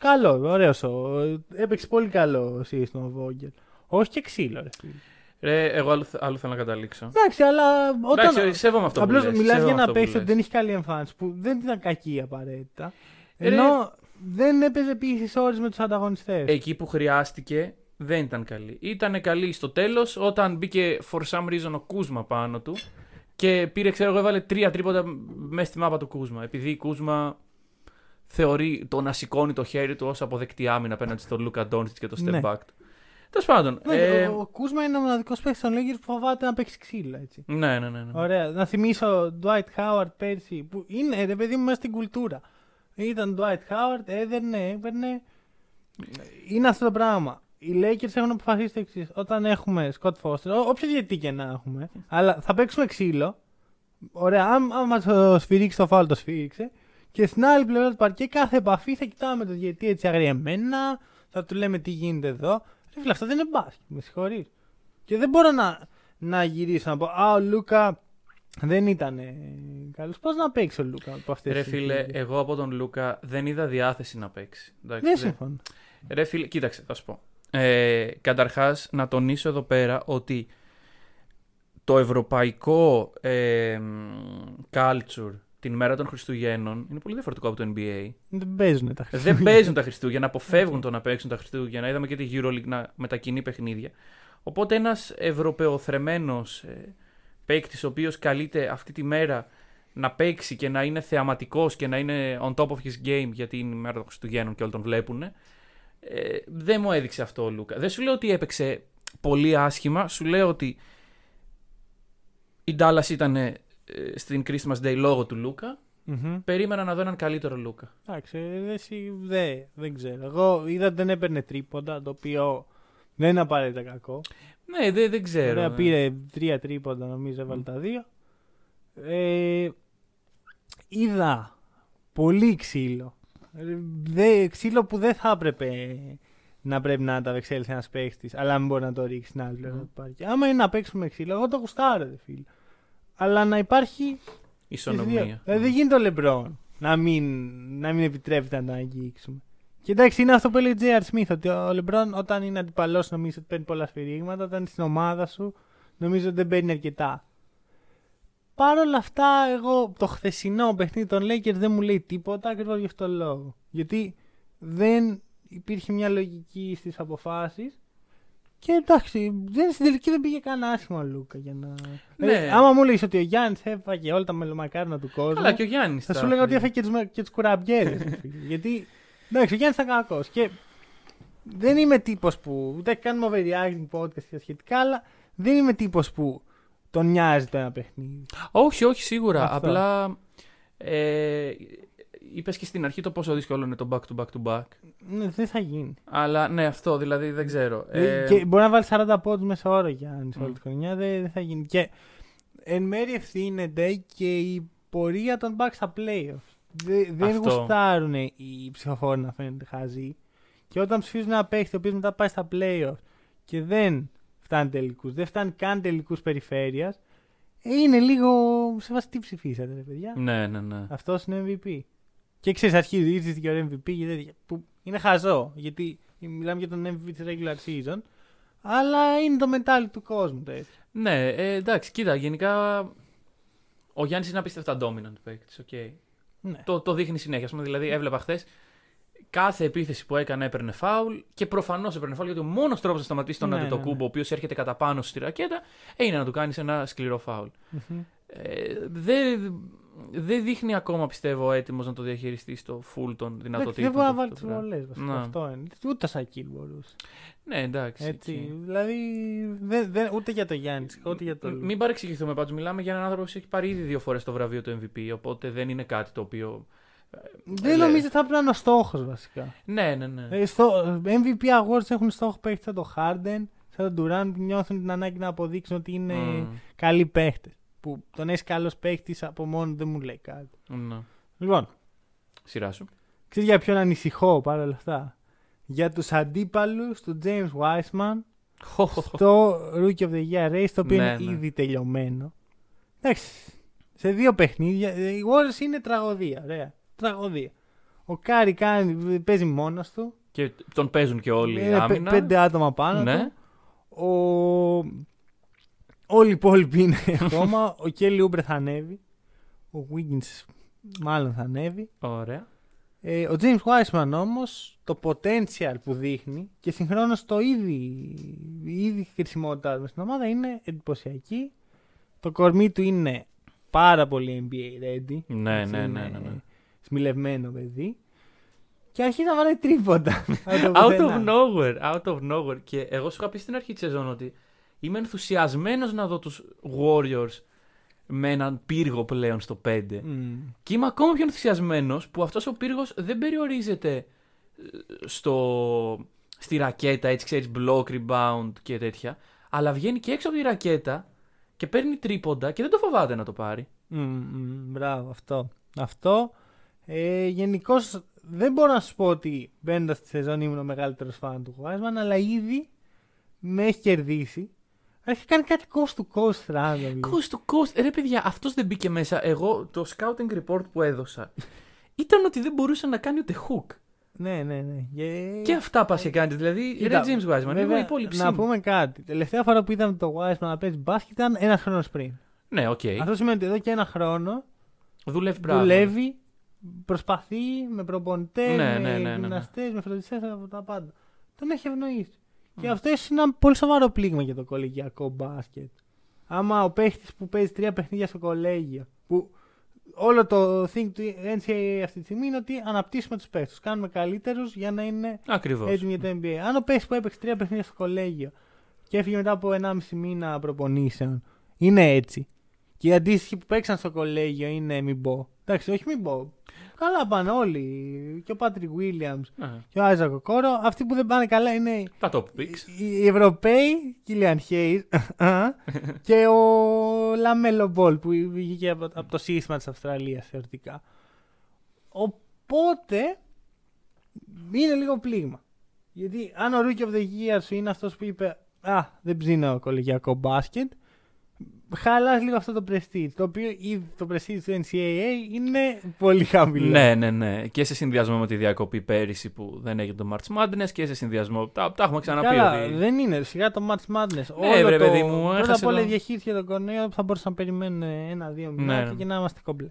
A: Καλό, ωραίος. Έπαιξε πολύ καλό σύστημα ο Vogel. Όχι και ξύλο, ρε φίλε.
B: Ρε, εγώ άλλο, άλλο θέλω να καταλήξω.
A: Εντάξει, αλλά όταν.
B: Εντάξει, σέβομαι αυτό
A: Απλώς
B: που λες.
A: μιλάς
B: σέβομαι
A: για ένα
B: αυτό που
A: παίκτη ότι
B: λες.
A: δεν έχει καλή εμφάνιση. Που δεν ήταν κακή απαραίτητα.
B: Ρε.
A: Ενώ δεν έπαιζε επίση ώρες με τους ανταγωνιστές.
B: Εκεί που χρειάστηκε δεν ήταν καλή. Ήταν καλή στο τέλος όταν μπήκε for some reason ο Κούσμα πάνω του και πήρε, ξέρω εγώ, έβαλε τρία τρίποτα μέσα στη μάπα του Κούσμα. Επειδή η Κούσμα θεωρεί το να σηκώνει το χέρι του ως αποδεκτή άμυνα απέναντι στον Λούκα Ντόνιτ και το step
A: Ναι.
B: back του. Τέλος πάντων.
A: Ναι,
B: ε,
A: ο, ο Κούσμα είναι ο μοναδικός παίκτης των Lakers που φοβάται να παίξει ξύλα. Έτσι.
B: ναι, ναι, ναι. ναι.
A: Ωραία. Να θυμίσω Dwight Howard πέρσι που είναι ρε παιδί μου μέσα στην κουλτούρα. Ήταν Dwight Howard, έδερνε, έπαιρνε. Είναι αυτό το πράγμα. Οι Lakers έχουν αποφασίσει το εξής. Όταν έχουμε Scott Foster, ό- όποιος διαιτή και να έχουμε, αλλά θα παίξουμε ξύλο. Ωραία, αν, αν μα το σφυρίξει το φάουλ, το σφύριξε. Και στην άλλη πλευρά του παρκέ, κάθε επαφή θα κοιτάμε τον διαιτή έτσι αγριεμένα, θα του λέμε τι γίνεται εδώ. Ρε φίλε, αυτό δεν είναι μπάσκετ, με συγχωρείς. Και δεν μπορώ να, να γυρίσω να πω Α, ο Λούκα δεν ήταν καλός. Πώς να παίξει ο Λούκα από αυτές
B: Ρε φίλε, εγώ από τον Λούκα δεν είδα διάθεση να παίξει. Εντάξει,
A: Δεν
B: δεν-
A: συμφωνώ.
B: Ρε φίλε, κοίταξε, θα σου πω. Ε, Καταρχάς, να τονίσω εδώ πέρα ότι το ευρωπαϊκό ε, culture την μέρα των Χριστουγέννων είναι πολύ διαφορετικό από το NBA.
A: Δεν παίζουν τα Χριστούγεννα.
B: Δεν παίζουν τα Χριστούγεννα, αποφεύγουν το να παίξουν τα Χριστούγεννα. Είδαμε και τη EuroLeague να μετακινεί παιχνίδια. Οπότε ένας ευρωπαιοθρεμένος ε, παίκτης, ο οποίος καλείται αυτή τη μέρα να παίξει και να είναι θεαματικός και να είναι on top of his game γιατί είναι η μέρα των Χριστουγέννων και όλοι τον βλέπουν. Ε, δεν μου έδειξε αυτό ο Λούκα. Δεν σου λέω ότι έπαιξε πολύ άσχημα. Σου λέω ότι η Dallas ήταν ε, στην Christmas Day λόγω του Λούκα.
A: Μμμ.
B: Περίμενα να δω έναν καλύτερο Λούκα.
A: Εντάξει, δεν, εσύ- δεν, δεν ξέρω. Εγώ είδα ότι δεν έπαιρνε τρίποντα, το οποίο δεν είναι απαραίτητα κακό.
B: Ναι, δεν, δεν ξέρω.
A: Ωραία,
B: ναι.
A: πήρε τρία τρίποντα, νομίζω, έβαλε τα δύο. Ε, είδα πολύ ξύλο. Ε, Δε, ξύλο που δεν θα έπρεπε να πρέπει να τα δεξέλθει ένας παίχτης, αλλά μην μπορεί να το ρίξει στην άλλη πλευρά του πάρκη. Άμα είναι να παίξουμε ξύλο, εγώ το γουστάρω, ρε φίλε. Αλλά να υπάρχει. στις δύο.
B: Ισονομία.
A: Δηλαδή δεν γίνεται ο Λεμπρόν να μην, να μην επιτρέπεται να τα αγγίξουμε. Και εντάξει, είναι αυτό που έλεγε ο J.R. Smith, ότι ο Λεμπρόν όταν είναι αντιπαλός νομίζω ότι παίρνει πολλά σφυρίγματα, όταν είναι στην ομάδα σου νομίζω ότι δεν παίρνει αρκετά. Παρ' όλα αυτά, εγώ το χθεσινό παιχνίδι των Lakers δεν μου λέει τίποτα ακριβώς γι' αυτό το λόγο. Γιατί δεν υπήρχε μια λογική στις αποφάσεις. Και εντάξει, δεν, στην τελική δεν πήγε κανένα άσχημα ο Λούκα για να.
B: Ναι.
A: Δηλαδή, άμα μου λέει ότι ο Γιάννης έφαγε όλα τα μελομακάρινα του κόσμου.
B: Καλά, και ο Γιάννης.
A: Θα σου λέγα ότι έφαγε και τους, και τους κουραμπιέρες, ρε φίλε. Γιατί, εντάξει, ο Γιάννης ήταν κακός. Και δεν είμαι τύπος που, ούτε κάνουμε overreacting podcast και σχετικά, αλλά δεν είμαι τύπος που τον νοιάζει το ένα παιχνίδι.
B: Όχι, όχι, σίγουρα.
A: Αυτό.
B: Απλά. Ε, Είπες και στην αρχή το πόσο δύσκολο είναι το back to back to back.
A: Ναι, δεν θα γίνει.
B: Αλλά ναι, αυτό δηλαδή δεν ξέρω. Ε,
A: και μπορεί να βάλεις 40 πόντους μέσα ώρα Γιάννης όλη
B: Μμ.
A: τη χρονιά, δεν, δεν θα γίνει. Και εν μέρει ευθύνεται και η πορεία των Bucks στα playoffs. Δε- δεν
B: Αυτό.
A: γουστάρουν οι ψηφοφόροι να φαίνονται χαζοί. Και όταν ψηφίζουν ένα παίχτη ο οποίος μετά πάει στα playoffs και δεν φτάνει τελικούς, δεν φτάνει καν τελικούς περιφέρειας, ε, είναι λίγο σε βάση τι ψηφίσατε, ρε παιδιά.
B: Ναι, ναι, ναι.
A: Αυτός είναι MVP. Και ξέρεις, αρχίζει η και ο MVP και τέτοια, που είναι χαζό. Γιατί μιλάμε για τον MVP της regular season. Αλλά είναι το mentality του κόσμου. το έτσι.
B: Ναι, ε, εντάξει, κοίτα, γενικά ο Γιάννης είναι απίστευτα dominant παίκτης. Okay.
A: Ναι.
B: Το, το δείχνει συνέχεια. Ας πούμε, δηλαδή, έβλεπα χθες κάθε επίθεση που έκανε έπαιρνε φάουλ και προφανώς έπαιρνε φάουλ γιατί ο μόνος τρόπος να σταματήσει τον
A: Ναι,
B: ναι,
A: ναι,
B: Αντετοκούμπο,
A: ναι.
B: ο οποίος έρχεται κατά πάνω στη ρακέτα, ε, είναι να του κάνει ένα σκληρό φάουλ.
A: Μμμ.
B: Ε, δεν δεν δείχνει ακόμα, πιστεύω, έτοιμος να το διαχειριστεί στο full των
A: Εντάξει,
B: δυνατοτήτων.
A: Δεν μπορεί να
B: του
A: βάλει
B: αυτό
A: τις
B: το πράγμα.
A: βολέ.
B: Ναι.
A: Αυτό είναι. Ούτε σαν kill μπορούσε.
B: Ναι, εντάξει.
A: Έτσι.
B: εκεί.
A: Δηλαδή, δεν, δεν, ούτε για το Γιάννης, ούτε για το
B: Μ-
A: Λου.
B: Μην παρεξηγηθούμε πάντω. Μιλάμε για έναν άνθρωπο που έχει πάρει ήδη δύο φορές το βραβείο του MVP. Οπότε δεν είναι κάτι το οποίο.
A: Δεν
B: λε-
A: νομίζω ότι θα πρέπει να είναι ο στόχος βασικά.
B: Ναι, ναι, ναι.
A: Ε, στο, MVP Awards έχουν στόχο παίχτες σαν το Harden, σαν τον Durant που νιώθουν την ανάγκη να αποδείξουν ότι είναι
B: Μμ,
A: καλοί παίχτες. Που τον έχει καλός παίχτης από μόνο δεν μου λέει κάτι.
B: ναι.
A: Λοιπόν,
B: Σειρά σου.
A: ξέρεις για ποιον ανησυχώ παρόλα αυτά; Για τους αντίπαλους του James Wiseman στο Rookie of the Year Race, το οποίο
B: Ναι,
A: είναι
B: ναι.
A: ήδη τελειωμένο. Εντάξει. Σε δύο παιχνίδια. ε, Οι Warriors είναι τραγωδία. Ωραία. Τραγωδία. Ο Κάρι κάνει, παίζει μόνος του.
B: Και τον παίζουν και όλοι
A: Είναι πε-
B: άμυνα.
A: πέντε άτομα πάνω
B: Ναι.
A: του. Ο... Όλοι οι υπόλοιποι είναι [LAUGHS] ακόμα. ο Kelly Oubre θα ανέβει. Ο Wiggins μάλλον θα ανέβει.
B: Ωραία.
A: Ε, ο James Wiseman όμως το potential που δείχνει και συγχρόνως το ήδη, η ήδη χρησιμότητά του στην ομάδα είναι εντυπωσιακή. Το κορμί του είναι πάρα πολύ NBA ready.
B: Ναι,
A: Έτσι,
B: ναι,
A: είναι
B: ναι, ναι, ναι.
A: Σμιλευμένο παιδί. Και αρχίζει να βάλει τρίποντα. [LAUGHS] Από το
B: Out
A: πουθενά.
B: of nowhere. Out of nowhere. Και εγώ σου είχα πει στην αρχή της σεζόν ότι είμαι ενθουσιασμένος να δω τους Warriors με έναν πύργο πλέον στο 5.
A: Μμ.
B: Και είμαι ακόμα πιο ενθουσιασμένος που αυτός ο πύργος δεν περιορίζεται ε, στο, στη ρακέτα, έτσι ξέρεις, block, rebound και τέτοια. Αλλά βγαίνει και έξω από τη ρακέτα και παίρνει τρίποντα και δεν το φοβάται να το πάρει.
A: Μμ, μμ, μπράβο, αυτό. Αυτό. Ε, Γενικώς δεν μπορώ να σου πω ότι μπαίνοντας στη σεζόν ήμουν ο μεγαλύτερος φαν του Wiseman, αλλά ήδη με έχει κερδίσει. Έχει κάνει κάτι coast to coast random.
B: Coast to coast. Ρε παιδιά, αυτός δεν μπήκε μέσα. Εγώ το scouting report που έδωσα ήταν ότι δεν μπορούσε να κάνει ούτε hook.
A: Ναι, ναι, ναι. Και,
B: Και αυτά πας και κάνεις. Δηλαδή,
A: Κοίτα,
B: ρε James Wiseman, λίγο
A: βέβαια,
B: υπόλοιψη.
A: Να πούμε κάτι. Τελευταία φορά που είδαμε το Wiseman να παίζει μπάσκετ ήταν ένας χρόνος πριν.
B: Ναι, οκ.
A: Αυτό σημαίνει ότι εδώ και ένα χρόνο
B: Δουλεύει μπράβο.
A: δουλεύει, προσπαθεί με προπονητές,
B: Ναι,
A: με
B: ναι, ναι, ναι, ναι.
A: γυμναστές, με φροντιστές από τα πάντα. Τον έχει ευνοήσει.
B: Mm.
A: Και αυτό ίσω είναι ένα πολύ σοβαρό πλήγμα για το κολεγιακό μπάσκετ. Άμα ο παίχτης που παίζει τρία παιχνίδια στο κολέγιο, που όλο το think του NCAA αυτή τη στιγμή είναι ότι αναπτύσσουμε τους παίχτες. Του κάνουμε καλύτερους για να είναι
B: Ακριβώς.
A: έτοιμοι για το NBA. Αν ο παίχτης που έπαιξε τρία παιχνίδια στο κολέγιο και έφυγε μετά από 1,5 μήνα προπονήσεων είναι έτσι Και οι αντίστοιχοι που παίξαν στο κολέγιο είναι μην πω. Εντάξει, όχι μην πω. Καλά πάνε όλοι. Και ο Patrick Williams
B: Ναι.
A: και ο Isaac Okoro. Αυτοί που δεν πάνε καλά είναι
B: Τα top picks.
A: οι οι Ευρωπαίοι, Killian Hayes και ο LaMelo Ball που βγήκε από, από το σύστημα της Αυστραλίας θεωρητικά. Οπότε είναι λίγο πλήγμα. Γιατί αν ο Rookie of the Year σου είναι αυτός που είπε Α, δεν ψήνω κολεγιακό μπάσκετ, χαλάς λίγο αυτό το prestige. Το οποίο ήδη το prestige του NCAA είναι πολύ χαμηλό.
B: Ναι, ναι, ναι. Και σε συνδυασμό με τη διακοπή πέρυσι που δεν έγινε το March Madness και σε συνδυασμό. Τα, τα έχουμε ξαναπεί.
A: Καλά,
B: ότι...
A: δεν είναι. Σιγά το March Madness.
B: Ναι,
A: Όλο
B: βρε,
A: το...
B: παιδί μου,
A: Πρώτα
B: έχασε
A: απ' όλα
B: το-
A: η διαχείριση για τον Κορνέο θα μπορούσαν να περιμένουν ένα-δύο μηνάκια
B: ναι.
A: και να είμαστε κομπλέ.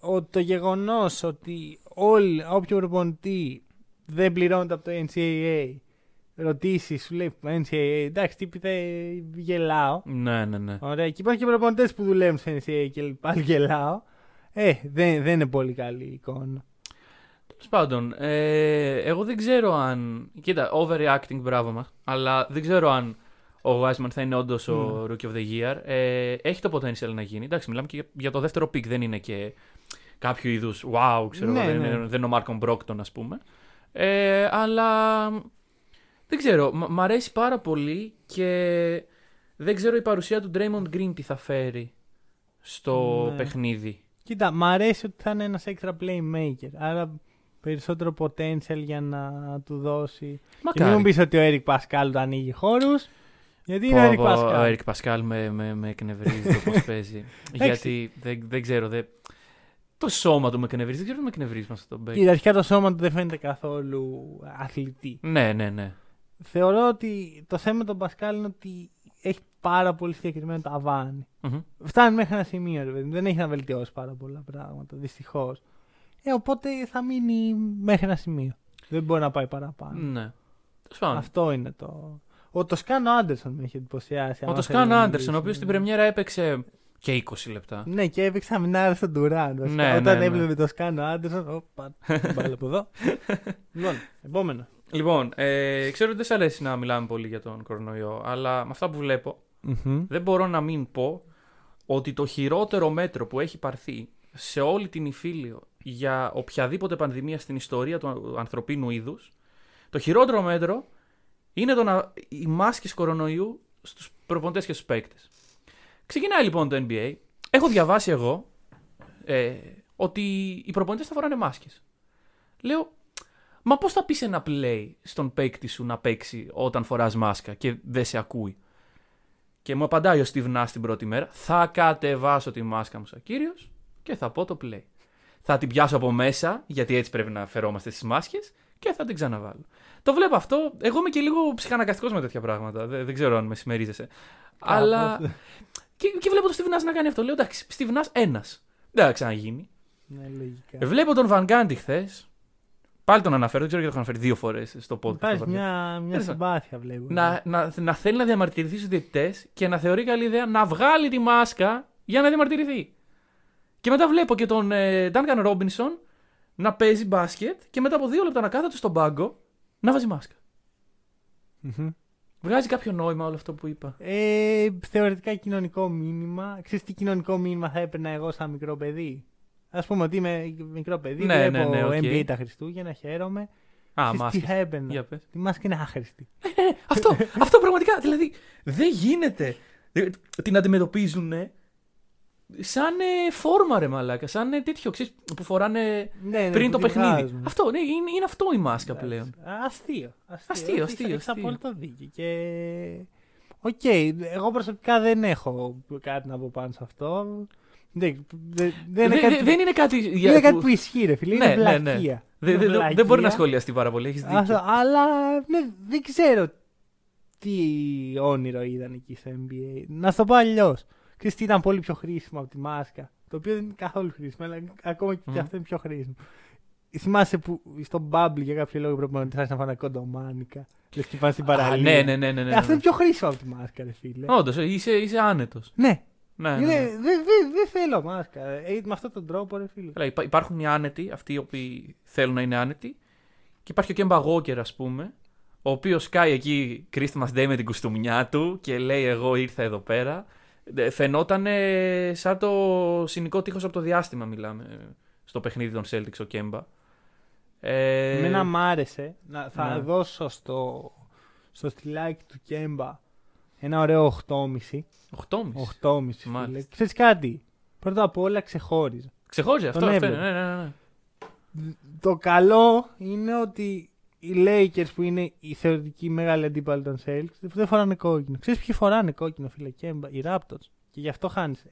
A: Ο, το γεγονός ότι όλοι, όποιο προπονητή δεν πληρώνεται από το NCAA, ρωτήσει, σου λέει NCAA, εντάξει, τι πείτε, γελάω.
B: Ναι, ναι, ναι.
A: Ωραία, και υπάρχουν και προπονητές που δουλεύουν σε NCAA και πάλι γελάω. Ε, δεν, δεν είναι πολύ καλή η εικόνα.
B: Τέλος πάντων, ε, εγώ δεν ξέρω αν. Κοίτα, overreacting, μπράβο μας. Αλλά δεν ξέρω αν ο Wiseman θα είναι όντως ο Rookie of the Year. Ε, έχει το potential να γίνει. Εντάξει, μιλάμε και για- για το δεύτερο pick. Δεν είναι και κάποιο είδους wow, ξέρω
A: Ναι,
B: εγώ. δεν,
A: ναι.
B: είναι, δεν είναι ο Μάρκον Μπρόκτον, ας πούμε. Ε, αλλά δεν ξέρω. Μ' μ' αρέσει πάρα πολύ και δεν ξέρω η παρουσία του Draymond Green τι θα φέρει στο
A: Ναι.
B: παιχνίδι.
A: Κοίτα, μ' αρέσει ότι θα είναι ένας extra playmaker. Άρα περισσότερο potential για να του δώσει. Και
B: Μακάρι.
A: μην μου πεις ότι ο Eric Pascal του ανοίγει χώρους. Γιατί είναι ο
B: Πω,
A: Eric
B: πω,
A: Pascal.
B: Ο Eric Pascal με, με, με εκνευρίζει το πώς παίζει. [LAUGHS] Γιατί δεν, δεν ξέρω. Δεν... Το σώμα του με εκνευρίζει. Δεν ξέρω τι με εκνευρίζει με αυτό το παίκτη.
A: Κοίτα, αρχικά το σώμα του δεν φαίνεται καθόλου αθλητή.
B: Ναι, ναι, ναι.
A: Θεωρώ ότι το θέμα με τον Pascal είναι ότι έχει πάρα πολύ συγκεκριμένο ταβάνι.
B: Μμμ.
A: Φτάνει μέχρι ένα σημείο, ρε παιδί. μου. Δεν έχει να βελτιώσει πάρα πολλά πράγματα, δυστυχώς. Ε, οπότε θα μείνει μέχρι ένα σημείο. Δεν μπορεί να πάει παραπάνω.
B: Ναι. Τέλος πάντων.
A: Αυτό είναι το. Ο Τοσκάνο Άντερσον με έχει εντυπωσιάσει.
B: Ο
A: άμα
B: Τοσκάνο
A: θέλει να
B: Άντερσον, ο οποίος
A: μιλήσουμε.
B: στην Πρεμιέρα έπαιξε και 20 λεπτά.
A: Ναι, και έπαιξε αμυνάρα στον Τουράν. βασικά.
B: Ναι,
A: Όταν
B: ναι, ναι.
A: έβλεπε το Σκάνο Άντερσον. Οπα, την μπάλα από εδώ. [LAUGHS] λοιπόν, επόμενο.
B: Λοιπόν, ε, ξέρω ότι δεν σ' αρέσει να μιλάμε πολύ για τον κορονοϊό, αλλά με αυτά που βλέπω, δεν μπορώ να μην πω ότι το χειρότερο μέτρο που έχει πάρθει σε όλη την Ιφίλιο για οποιαδήποτε πανδημία στην ιστορία του ανθρωπίνου είδους, το χειρότερο μέτρο είναι το να, οι μάσκες κορονοϊού στους προπονητές και στους παίκτες. Ξεκινάει λοιπόν το NBA. Έχω διαβάσει εγώ ε, ότι οι προπονητές θα φοράνε μάσκες. Λέω, μα πώς θα πεις ένα play στον παίκτη σου να παίξει όταν φοράς μάσκα και δεν σε ακούει; Και μου απαντάει ο Steve Nash την πρώτη μέρα, θα κατεβάσω τη μάσκα μου σαν κύριος και θα πω το play. Θα την πιάσω από μέσα, γιατί έτσι πρέπει να φερόμαστε στις μάσκες και θα την ξαναβάλω. Το βλέπω αυτό. Εγώ είμαι και λίγο ψυχαναγκαστικός με τέτοια πράγματα. Δεν, δεν ξέρω αν με συμμερίζεσαι. Αλλά. Και, και βλέπω τον Steve Nash να κάνει αυτό. Λέω εντάξει, Steve Nash ένας. Δεν θα ξαναγίνει.
A: Ναι, λογικά.
B: Ε, Βλέπω τον Van Gundy χθες. Πάλι τον αναφέρω, δεν ξέρω γιατί το έχω αναφέρει δύο φορές στο podcast.
A: Υπάρχει
B: το Van Gundy.
A: μια, μια
B: Τέλος
A: συμπάθεια, βλέπω.
B: να, να, να θέλει να διαμαρτυρηθεί στους διαιτητές και να θεωρεί καλή ιδέα να βγάλει τη μάσκα για να διαμαρτυρηθεί. Και μετά βλέπω και τον ε, Duncan Robinson να παίζει μπάσκετ και μετά από δύο λεπτά να κάθεται στον πάγκο να βάζει μάσκα.
A: Μμμ.
B: Βγάζει κάποιο νόημα όλο αυτό που είπα.
A: Ε, θεωρητικά κοινωνικό μήνυμα. Ξέρεις τι κοινωνικό μήνυμα θα έπαιρνα εγώ σαν μικρό παιδί; Α πούμε ότι είμαι μικρό παιδί,
B: Ναι,
A: βλέπω
B: ναι, ναι, ok.
A: NBA τα Χριστούγεννα, χαίρομαι.
B: Α,
A: Ξέρεις τι
B: μάσκες.
A: θα έπαιρνα;
B: Για πες.
A: Τη μάσκα είναι άχρηστη. [LAUGHS]
B: αυτό, αυτό πραγματικά. Δηλαδή, δεν γίνεται. Ε, Την αντιμετωπίζουν σαν ε, φόρμα ρε μαλάκα. Σαν ε, τέτοιο ξέρεις, που φοράνε
A: Ναι, ναι,
B: πριν
A: που
B: το
A: τη
B: παιχνίδι.
A: βγάζουν.
B: Αυτό, ναι, είναι, είναι αυτό η μάσκα πλέον.
A: Αστείο.
B: Αστείο,
A: Έχεις-
B: αστείο,
A: έχεις
B: αστείο.
A: απόλυτο δίκιο. Και... Οκ, εγώ προσωπικά δεν έχω κάτι να πω πάνω σε αυτό. Δεν, δεν, δεν είναι,
B: Δεν-
A: κάτι,
B: δεν- δεν είναι κάτι. για-
A: είναι κάτι
B: που-
A: που ισχύει, ρε φίλε.
B: Ναι,
A: είναι
B: ναι, ναι.
A: βλακεία.
B: Δεν,
A: Είναι
B: δεν- δεν
A: βλακεία.
B: μπορεί να σχολιαστεί πάρα πολύ. Έχεις δίκιο.
A: Αυτό, αλλά ναι, δεν ξέρω τι όνειρο είδαν εκεί στο NBA. Να σου το πω αλλιώς. Ξέρεις τι ήταν πολύ πιο χρήσιμο από τη μάσκα. Το οποίο δεν είναι καθόλου χρήσιμο, αλλά ακόμα και
B: Μμμ.
A: αυτό είναι πιο χρήσιμο. Θυμάσαι που στο Bubble για κάποιο λόγο πρέπει να άρχισαν να φάνε κοντομάνικα. Λες και πάνε στην
B: Α,
A: παραλία.
B: ναι, ναι, ναι, ναι, ναι,
A: Ε, Αυτό
B: ναι.
A: είναι πιο χρήσιμο από τη μάσκα, ρε φίλε.
B: Όντως, είσαι, είσαι άνετος.
A: Ναι,
B: Ναι, ναι,
A: είναι-
B: ναι.
A: δεν δεν- δεν θέλω μάσκα. Ε, με αυτόν τον τρόπο, ρε φίλε.
B: Καλά, υπά- υπάρχουν οι άνετοι, αυτοί οι οποίοι θέλουν να είναι άνετοι. Και υπάρχει ο Κέμπα Walker, ας πούμε, ο οποίος σκάει εκεί Christmas Day με την κουστούμιά του και λέει: Εγώ ήρθα εδώ πέρα. Ε, Φαινόταν ε, σαν το συνικό τείχος από το διάστημα, μιλάμε. ε, Στο παιχνίδι των Celtics ο Κέμπα. Ε,
A: Εμένα μ' άρεσε. Να, θα
B: ναι.
A: δώσω στο, στο στυλάκι του Κέμπα ένα ωραίο 8,5.
B: 8,5.
A: 8,5 φίλε.
B: Μάλιστα.
A: Ξέρεις κάτι; Πρώτα απ' όλα ξεχώριζε.
B: Ξεχώριζε αυτό.
A: Τον
B: αυτό
A: έβλεπα.
B: είναι, ναι, ναι, ναι.
A: Το καλό είναι ότι οι Lakers που είναι η θεωρητική μεγάλη αντίπαλοι των Celtics δεν φοράνε κόκκινο. Ξέρεις ποιοι φοράνε κόκκινο φίλε Κέμπα. Οι Raptors. Και γι' αυτό χάνεις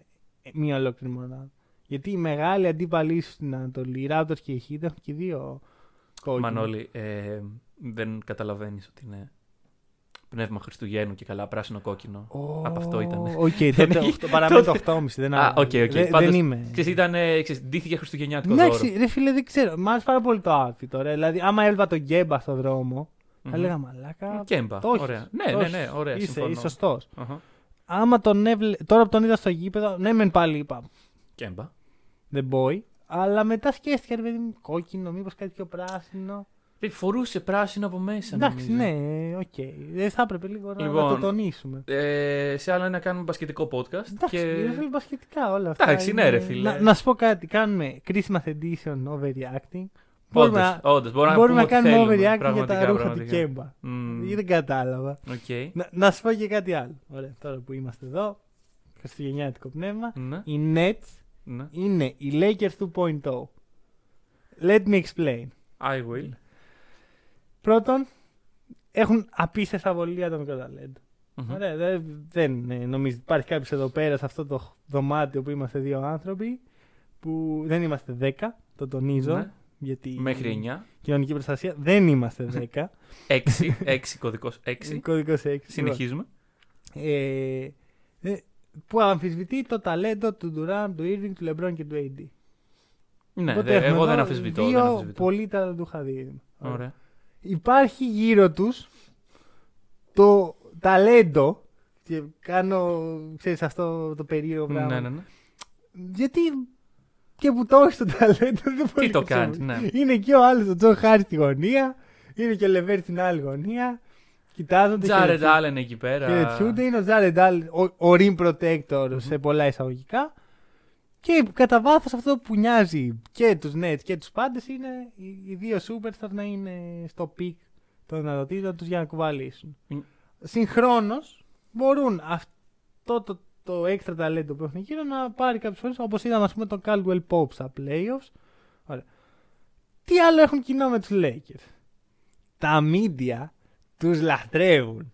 A: ε, μία ολόκληρη μονάδα. Γιατί οι μεγάλοι αντίπαλοι σου στην Ανατολή, οι Raptors και οι Heat έχουν και δύο κόκκινα.
B: Μανώλη, ε, δεν καταλαβαίνεις ότι είναι πνεύμα Χριστουγέννου και καλά πράσινο-κόκκινο.
A: Ω,
B: Από αυτό ήταν.
A: Οκ, [LAUGHS] τότε οχτώ- παραμένει το 8,5. Δεν,
B: Α, ok, ok.
A: δεν,
B: Πάντως,
A: δεν είμαι.
B: Ξέρεις, ήταν, ε, ξέρεις, ντύθηκε χριστουγεννιάτικο δώρο.
A: Εντάξει, ρε φίλε, δεν ξέρω. Μ' άρεσε πάρα πολύ το outfit τώρα. Δηλαδή, άμα έβλεπα τον Κέμπα στον δρόμο,
B: Μμμ.
A: θα λέγα μαλάκα.
B: Κέμπα.
A: το έχεις,
B: Ωραία.
A: το
B: Ναι, ναι,
A: έχεις.
B: ναι, ωραία.
A: Είσαι,
B: συμφωνώ.
A: είσαι σωστός.
B: Αχα.
A: Άμα τον έβλε... Τώρα που τον είδα στο γήπεδο, ναι, μεν πάλι είπα
B: Κέμπα.
A: The boy. Αλλά μετά σκέφτηκα, ρε παιδί μου, κόκκινο, μήπως κάτι πιο πράσινο.
B: Ε, Φορούσε πράσινο από μέσα.
A: Εντάξει,
B: νομίζω.
A: ναι, οκ. Δεν θα έπρεπε λίγο να-
B: Λοιπόν,
A: να το τονίσουμε.
B: Ε, σε άλλο να κάνουμε μπασκετικό podcast.
A: Εντάξει,
B: και...
A: ρε φίλε, μπασκετικά όλα αυτά.
B: Εντάξει, ναι,
A: είναι-
B: ρε φίλε.
A: Να, να σου πω κάτι, κάνουμε Christmas Edition overreacting.
B: Όντως,
A: Μπορούμε να,
B: όντως, μπορούμε,
A: μπορούμε να
B: να, πούμε
A: κάνουμε
B: ό,τι θέλουμε,
A: overreacting για
B: πραγματικά,
A: τα ρούχα του
B: πραγματικά.
A: Κέμπα.
B: Μμμ,
A: Ή Δεν κατάλαβα.
B: οκ.
A: Να, να σου πω και κάτι άλλο. Ωραία, τώρα που είμαστε εδώ, χριστουγεννιάτικο πνεύμα.
B: Ναι,
A: Οι Nets
B: ναι.
A: είναι οι Lakers 2.0. Let me explain.
B: I will.
A: Πρώτον, έχουν απίστευτα πολύ ατομικό ταλέντο.
B: Μμμ.
A: Ωραία, δεν, δεν ε, νομίζω ότι υπάρχει κάποιος εδώ πέρα σε αυτό το δωμάτιο που είμαστε δύο άνθρωποι που δεν είμαστε 10, το τονίζω.
B: Ναι.
A: Γιατί
B: Μέχρι 9.
A: κοινωνική προστασία δεν είμαστε 10.
B: 6. 6 κωδικός 6. [LAUGHS]
A: Κωδικός 6.
B: Συνεχίζουμε.
A: Ε, ε, που αμφισβητεί το ταλέντο του Durant, του Irving, του LeBron και του AD.
B: Ναι,
A: Οπότε
B: δε-
A: έχουμε
B: εγώ δεν
A: εδώ
B: αμφισβητώ.
A: Δύο
B: Δεν αμφισβητώ.
A: πολύ ταλαντούχα δίδυμα.
B: Ωραία.
A: Υπάρχει γύρω τους το ταλέντο και κάνω, ξέρεις, αυτό το περίεργο πράγμα.
B: Ναι, ναι, ναι.
A: Γιατί και που το έχεις το ταλέντο δεν μπορείς
B: Τι το
A: να
B: κάνεις,
A: χρησιμοποιήσεις.
B: ναι.
A: Είναι και ο άλλος ο Joe Harris στη γωνία, είναι και ο LeVert στην άλλη γωνία. Κοιτάζονται
B: Jarrett
A: χαιρετιούνται.
B: Allen εκεί πέρα.
A: Χαιρετιούνται, είναι ο Jarrett Allen, ο, ο rim protector σε πολλά εισαγωγικά. Και κατά βάθος αυτό που νοιάζει και τους Nets και τους πάντες είναι οι, οι δύο superstars να είναι στο peak των δυνατοτήτων τους για να κουβαλήσουν.
B: Μ.
A: Συγχρόνως μπορούν αυτό το, το έξτρα ταλέντο που έχουν γύρω να πάρει κάποιες φορές όπως είδαμε ας πούμε τον Caldwell Pope στα playoffs. Ωραία. Τι άλλο έχουν κοινό με τους Lakers; Τα media τους λατρεύουν.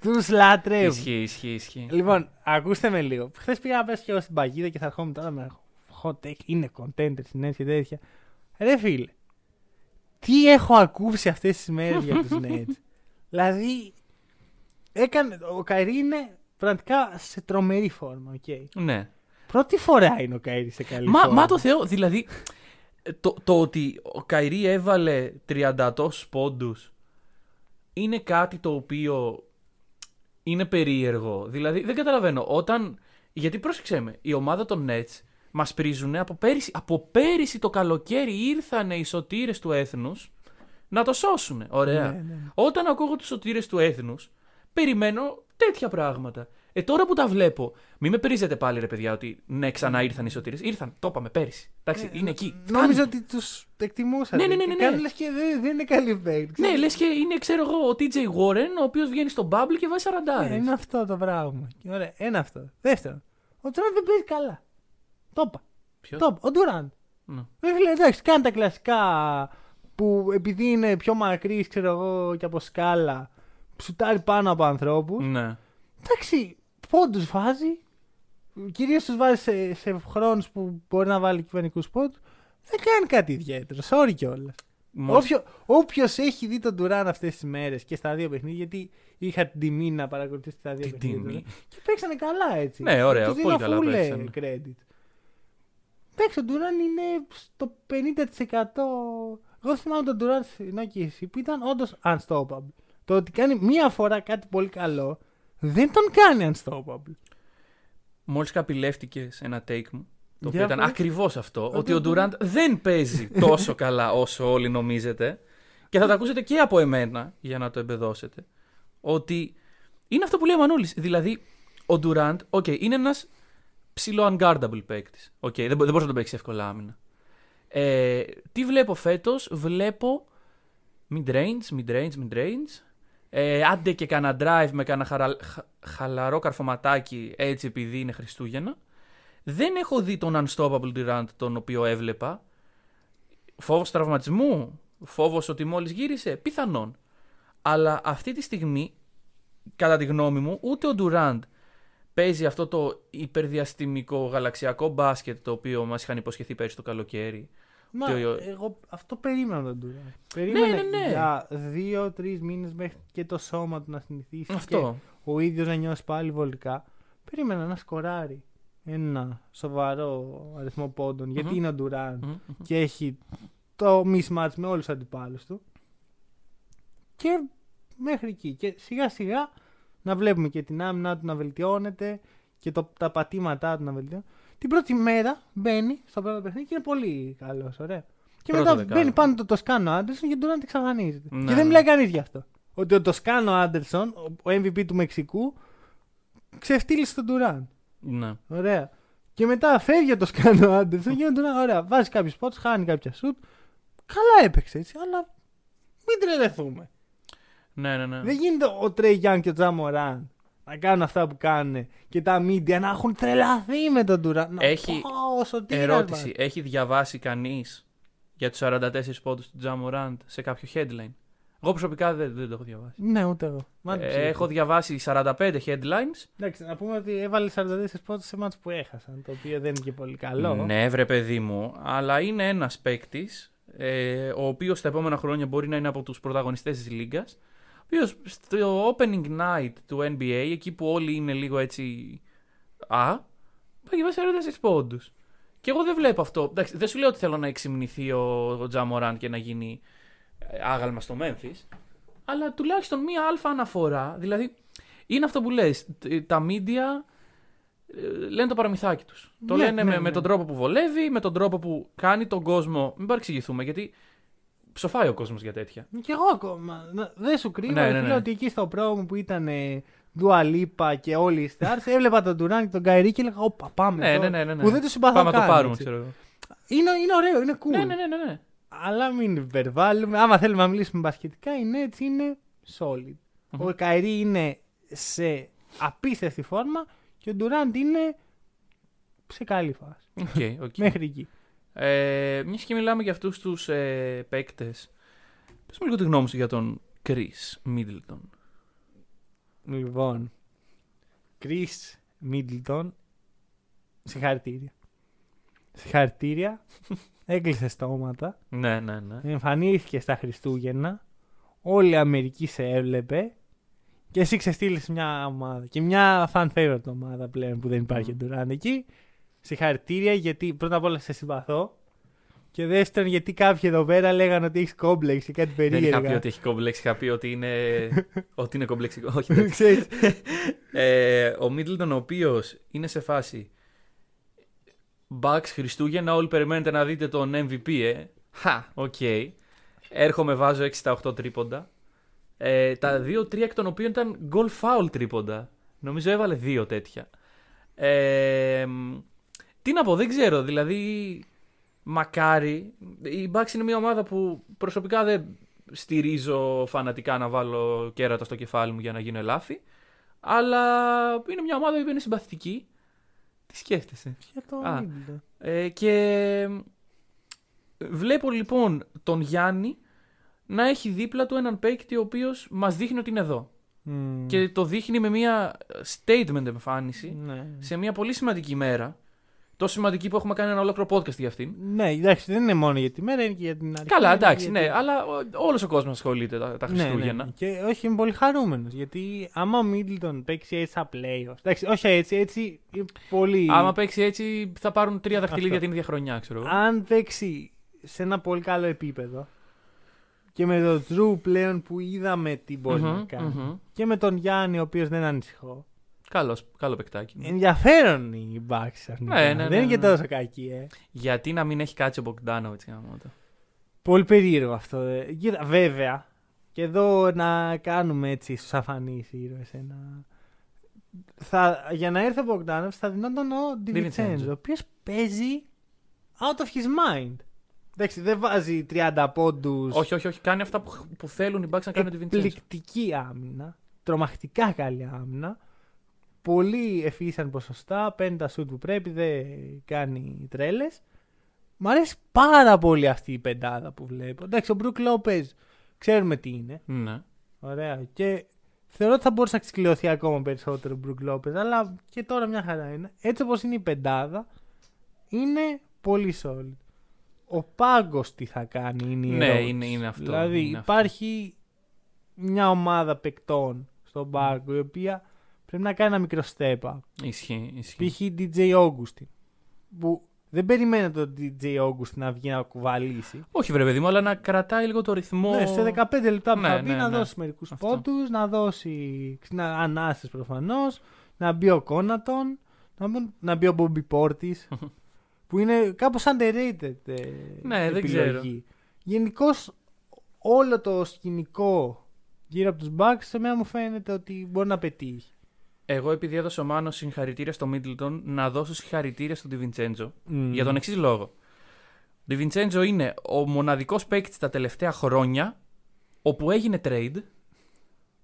A: Τους λατρεύουν.
B: Ισχύει, ισχύει, ισχύει.
A: Λοιπόν, ακούστε με λίγο. Χθες πήγα να πέσω και εγώ στην παγίδα και θα ερχόμουν τώρα με hot take. Είναι contender συνέντευξη και τέτοια. Ρε φίλε, τι έχω ακούσει αυτές τις μέρες για τους [LAUGHS] Nets; δηλαδή, έκανε, ο Καϊρή είναι πραγματικά σε τρομερή φόρμα. Okay.
B: Ναι.
A: Πρώτη φορά είναι ο Καϊρή σε καλή
B: Μα,
A: φόρμα.
B: μα το Θεό, δηλαδή το, το ότι ο Καϊρή έβαλε 30 τόσους πόντους είναι κάτι το οποίο είναι περίεργο. Δηλαδή δεν καταλαβαίνω. Όταν. Γιατί πρόσεξε με, η ομάδα των Nets μας πρίζουν από πέρυσι. Από πέρυσι το καλοκαίρι ήρθανε οι σωτήρες του έθνους να το σώσουν. Ωραία.
A: Ναι, ναι, ναι.
B: Όταν ακούω του σωτήρες του έθνους, περιμένω τέτοια πράγματα. Ε, τώρα που τα βλέπω, μην με πρίζετε πάλι, ρε παιδιά, ότι ναι, ξανά ήρθαν οι σωτήρες. Ήρθαν, το είπαμε πέρυσι. Εντάξει, είναι εκεί.
A: Νόμιζα
B: Φτάνει.
A: ότι τους εκτιμούσαν.
B: Ναι, ναι, ναι, ναι, ναι.
A: Κάνουν λες και δεν, δεν είναι καλή παίκτη.
B: Ναι, λες και είναι, ξέρω εγώ, ο TJ Warren, ο οποίος βγαίνει στο bubble και βάζει 40.
A: Ναι, είναι αυτό το πράγμα. Και Ωραία, ένα αυτό. Δεύτερον, ο Ντουράντ δεν παίζει καλά. Το είπα.
B: Ποιος;
A: Το είπα. Ο Ντουράντ.
B: Ναι.
A: Δεν φίλε, εντάξει, κάνει τα κλασικά που επειδή είναι πιο μακρύς, ξέρω εγώ, και από σκάλα, ψουτάρει πάνω από ανθρώπους.
B: Ναι.
A: Εντάξει, πόντου βάζει. Κυρίως τους βάζει σε, σε χρόνους που μπορεί να βάλει κυβερνικού πόντου. Δεν κάνει κάτι ιδιαίτερο. Sorry κιόλας.
B: Μόλις-
A: Όποιο όποιος έχει δει τον Τουράν αυτές τις μέρες και στα δύο παιχνίδια, γιατί είχα την τιμή να παρακολουθήσω τα δύο
B: Τι
A: παιχνίδια.
B: τιμή.
A: Και παίξανε καλά έτσι.
B: Ναι, ωραία,
A: Τους
B: πολύ
A: δίνω
B: καλά
A: full, ε,
B: παίξανε.
A: credit. Εντάξει, ο Ντουράν είναι στο 50%. Εγώ θυμάμαι τον Ντουράν στην OKC που ήταν όντως unstoppable. Το ότι κάνει μία φορά κάτι πολύ καλό δεν τον κάνει unstoppable.
B: Μόλις καπηλεύτηκε σε ένα take μου. Το οποίο
A: Για
B: ήταν
A: πες.
B: ακριβώς αυτό.
A: Ε,
B: ότι ο
A: δεν-
B: Durant δεν παίζει τόσο καλά όσο όλοι νομίζετε. Και θα το ακούσετε και από εμένα για να το εμπεδώσετε. Ότι είναι αυτό που λέει ο Μανούλης. Δηλαδή, ο Durant, ok, είναι ένας ψηλό unguardable παίκτης. Οκ, δεν, μπο- δεν μπορείς να τον παίξεις εύκολα άμυνα. Ε, τι βλέπω φέτος, βλέπω mid-range, mid-range, mid-range. Ε, άντε και κανένα drive με κανένα χαρα... χα- χαλαρό καρφωματάκι έτσι επειδή είναι Χριστούγεννα. Δεν έχω δει τον Unstoppable Durant τον οποίο έβλεπα. Φόβος τραυματισμού, φόβος ότι μόλις γύρισε, πιθανόν. Αλλά αυτή τη στιγμή, κατά τη γνώμη μου, ούτε ο Durant παίζει αυτό το υπερδιαστημικό γαλαξιακό μπάσκετ το οποίο μας είχαν υποσχεθεί πέρσι το καλοκαίρι.
A: Μα
B: Το-
A: εγώ αυτό περίμενα τον Durant. Περίμενα
B: ναι, ναι.
A: για δύο-τρει μήνες μέχρι και το σώμα του να συνηθίσει.
B: Αυτό.
A: Και ο ίδιος να νιώσει πάλι βολικά. Περίμενα να σκοράρει ένα σοβαρό αριθμό πόντων. Γιατί
B: Μμμ.
A: είναι ο Durant
B: Μμμ, μμμ.
A: και έχει το mismatch με όλους τους αντιπάλους του. Και μέχρι εκεί. Και σιγά σιγά να βλέπουμε και την άμυνα του να βελτιώνεται και το, τα πατήματά του να βελτιώνεται. Την πρώτη μέρα μπαίνει στο πρώτο παιχνίδι και είναι πολύ καλός, ωραία. Και
B: Πρώτο
A: μετά
B: δεκάλεπτο.
A: μπαίνει πάνω το Τοσκάνο Άντερσον και τον Durant εξαφανίζεται.
B: Ναι,
A: και δεν
B: ναι.
A: μιλάει κανείς γι' αυτό. Ότι ο Τοσκάνο Άντερσον, ο ο MVP του Μεξικού, ξεφτύλισε τον Durant.
B: Ναι.
A: Ωραία. Και μετά φεύγει το Σκάνο Άντερσον και τον ωραία. Βάζει κάποιους σπότ, χάνει κάποια σουτ. Καλά έπαιξε έτσι, αλλά μην τρελαθούμε.
B: Ναι, ναι, ναι.
A: Δεν γίνεται ο Τρέι Γιάνν και ο Τζαμοράν να κάνουν αυτά που κάνουν και τα μίντια να έχουν τρελαθεί με τον Τουράν.
B: Έχει
A: Πόσο τύρας,
B: Ερώτηση.
A: μας.
B: Έχει διαβάσει κανείς για τους 44 πόντους του Τζαμοράντ σε κάποιο headline; Εγώ προσωπικά δεν, δεν το έχω διαβάσει.
A: Ναι, ούτε εγώ. Μάλλον
B: Ε,
A: ψήφισα.
B: έχω διαβάσει 45 headlines.
A: Εντάξει, να πούμε ότι έβαλε 44 πόντους σε μάτς που έχασαν, το οποίο δεν είναι και πολύ καλό.
B: Ναι, βρε παιδί μου, αλλά είναι ένας παίκτης, ε, ο οποίος τα επόμενα χρόνια μπορεί να είναι από τους πρωταγωνιστές της Λίγκας. Ο οποίος στο opening night του NBA, εκεί που όλοι είναι λίγο έτσι. Α, πάει βάσει 46 πόντους. Και εγώ δεν βλέπω αυτό. Εντάξει, δεν σου λέω ότι θέλω να εξυμνηθεί ο, ο Τζαμοράν και να γίνει ε, άγαλμα στο Memphis. Αλλά τουλάχιστον μία αλφα αναφορά. Δηλαδή, είναι αυτό που λες. τ- Τα media ε, λένε το παραμυθάκι τους. Το
A: Ναι,
B: λένε
A: ναι,
B: με,
A: ναι.
B: με τον τρόπο που βολεύει, με τον τρόπο που κάνει τον κόσμο. Μην παρεξηγηθούμε, γιατί ψοφάει ο κόσμος για τέτοια.
A: Και εγώ ακόμα. να- Δεν σου κρύβω.
B: Ναι,
A: Ναι,
B: ναι, ναι.
A: ότι εκεί στο πρόμο που ήταν ε, Ντουαλίπα και όλοι οι stars, [LAUGHS] έβλεπα τον Τουράν και τον Καϊρή και έλεγα: Όπα, πάμε.
B: Ναι,
A: εδώ»,
B: ναι, ναι, ναι, ναι.
A: Που δεν τους συμπαθώ
B: Πάμε να το
A: καν,
B: πάρουμε,
A: έτσι.
B: ξέρω εγώ.
A: Είναι, είναι ωραίο, είναι cool.
B: Ναι, ναι, ναι, ναι, ναι.
A: Αλλά μην υπερβάλλουμε. Άμα θέλουμε να μιλήσουμε μπασκετικά, είναι έτσι, είναι solid.
B: Μμμ.
A: Ο Κάιρι είναι σε απίστευτη φόρμα και ο Ντουράντ είναι σε καλή φάση.
B: Οκ, οκ. [LAUGHS]
A: Μέχρι εκεί.
B: Ε, Μιας και μιλάμε για αυτούς τους ε, παίκτες, πες μου λίγο τη γνώμη σου για τον Khris Middleton.
A: Λοιπόν, Khris Middleton, συγχαρητήρια. Συγχαρητήρια. [LAUGHS] Έκλεισες στόματα.
B: Ναι, ναι, ναι.
A: Εμφανίστηκε στα Χριστούγεννα. Όλη η Αμερική σε έβλεπε. Και εσύ ξεστήλεις μια ομάδα. Και μια fan favorite ομάδα πλέον που δεν υπάρχει
B: Μμμ.
A: Durant εκεί. Συγχαρητήρια γιατί πρώτα απ' όλα σε συμπαθώ. Και δεύτερον γιατί κάποιοι εδώ πέρα λέγανε ότι έχεις κόμπλεξ και κάτι
B: Δεν είχα πει
A: περίεργα.
B: ότι έχει κόμπλεξ, είχα πει ότι είναι, [LAUGHS] ότι είναι κομπλεξικό. [LAUGHS] Όχι, δεν.
A: Ξέρεις,
B: ε, ο Middleton, ο οποίος είναι σε φάση Bucks Χριστούγεννα, όλοι περιμένετε να δείτε τον MVP, ε. Χα, οκ. Έρχομαι, βάζω 6 στα 8 τρίποντα. Ε, τα 2-3 εκ των οποίων ήταν goal foul τρίποντα. Νομίζω έβαλε δύο τέτοια. Ε, μ, τι να πω, δεν ξέρω. Δηλαδή, μακάρι. Η Bucks είναι μια ομάδα που προσωπικά δεν στηρίζω φανατικά να βάλω κέρατα στο κεφάλι μου για να γίνω ελάφι. Αλλά είναι μια ομάδα που είναι συμπαθητική. Τι σκέφτεσαι;
A: Για το
B: Α.
A: Middleton.
B: Ε, και βλέπω λοιπόν τον Γιάννη να έχει δίπλα του έναν παίκτη ο οποίος μας δείχνει ότι είναι εδώ.
A: Μμμ.
B: Και το δείχνει με μια statement εμφάνιση
A: Ναι.
B: σε μια πολύ σημαντική μέρα. Τόσο σημαντική που έχουμε κάνει ένα ολόκληρο podcast για αυτήν.
A: Ναι, εντάξει, δεν είναι μόνο για τη μέρα, είναι και για την αρχή.
B: Καλά,
A: είναι
B: εντάξει,
A: και
B: ναι,
A: για τη-
B: αλλά όλος ο κόσμος ασχολείται τα, τα
A: Ναι, ναι,
B: Χριστούγεννα.
A: ναι. Και όχι, είμαι πολύ χαρούμενος. Γιατί άμα ο Μίτλτον παίξει έτσι στα playoffs. Εντάξει, όχι έτσι, έτσι είναι πολύ.
B: Άμα παίξει έτσι, θα πάρουν τρία δαχτυλίδια
A: Αυτό.
B: την ίδια χρονιά, ξέρω εγώ.
A: Αν παίξει σε ένα πολύ καλό επίπεδο και με τον Drew πλέον που είδαμε τι μπορεί
B: Μμμ,
A: να κάνει
B: μμμ.
A: και με τον Γιάννη ο οποίος δεν ανησυχώ.
B: Καλός, καλό παικτάκι.
A: Ενδιαφέρον η Bucks αρνητικά.
B: Ναι, ναι, ναι,
A: δεν είναι και
B: ναι.
A: τόσο κακή, ε.
B: Γιατί να μην έχει κάτσει ο Μπογκδάνοβιτς για να το.
A: Πολύ περίεργο αυτό. ε. Κοίτα, βέβαια, και εδώ να κάνουμε έτσι στους αφανείς ήρωες ένα... θα, για να έρθει ο Μπογκδάνοφ θα δινόταν ο Ντιβιτσέντζο,
B: DiVincenzo.
A: ο οποίος παίζει out of his mind. Εντάξει, δεν βάζει 30 πόντους.
B: Όχι, όχι, όχι. Κάνει αυτά που, που θέλουν οι Bucks να κάνουν τη Vincenzo.
A: Εκπληκτική άμυνα. Τρομακτικά καλή άμυνα. Πολύ εφήσαν ποσοστά. Παίρνει τα σουτ που πρέπει. Δεν κάνει τρέλες. Μ' αρέσει πάρα πολύ αυτή η πεντάδα που βλέπω. Εντάξει, ο Μπρουκ Λόπεζ ξέρουμε τι είναι.
B: Ναι.
A: Ωραία. Και θεωρώ ότι θα μπορούσε να ξεκλειωθεί ακόμα περισσότερο ο Μπρουκ Λόπεζ. Αλλά και τώρα μια χαρά είναι. Έτσι όπως είναι η πεντάδα, είναι πολύ solid. Ο πάγκος τι θα κάνει είναι η
B: Ναι,
A: ερώτηση.
B: είναι- είναι αυτό,
A: Δηλαδή
B: είναι αυτό.
A: υπάρχει μια ομάδα παικτών στον πάγκο η οποία πρέπει να κάνει ένα μικρό step up.
B: Ισχύει, ισχύει.
A: Π.χ. DJ Augustin. Που δεν περιμένει το DJ Augustin να βγει να κουβαλήσει.
B: Όχι, βρε παιδί μου, αλλά να κρατάει λίγο το ρυθμό.
A: Ναι, σε 15 λεπτά που
B: Ναι,
A: θα μπει
B: ναι,
A: να
B: ναι.
A: δώσει μερικούς
B: Αυτό.
A: πόντους, να δώσει να, ανάσες προφανώς, να μπει ο Κόνατον, να, μπουν- να μπει ο Μπόμπι Πόρτης, [LAUGHS] που είναι κάπως underrated ε,
B: Ναι, δεν
A: επιλογή. Γενικώς όλο το σκηνικό γύρω από τους Bucks σε μένα μου φαίνεται ότι μπορεί να πετύχει.
B: Εγώ, επειδή έδωσε ο Μάνος συγχαρητήρια στο Μίτλτον, να δώσω συγχαρητήρια στον Διβιντσέντζο.
A: Μμμ.
B: Για τον εξής λόγο. Ο Διβιντσέντζο είναι ο μοναδικός παίκτης τα τελευταία χρόνια όπου έγινε trade.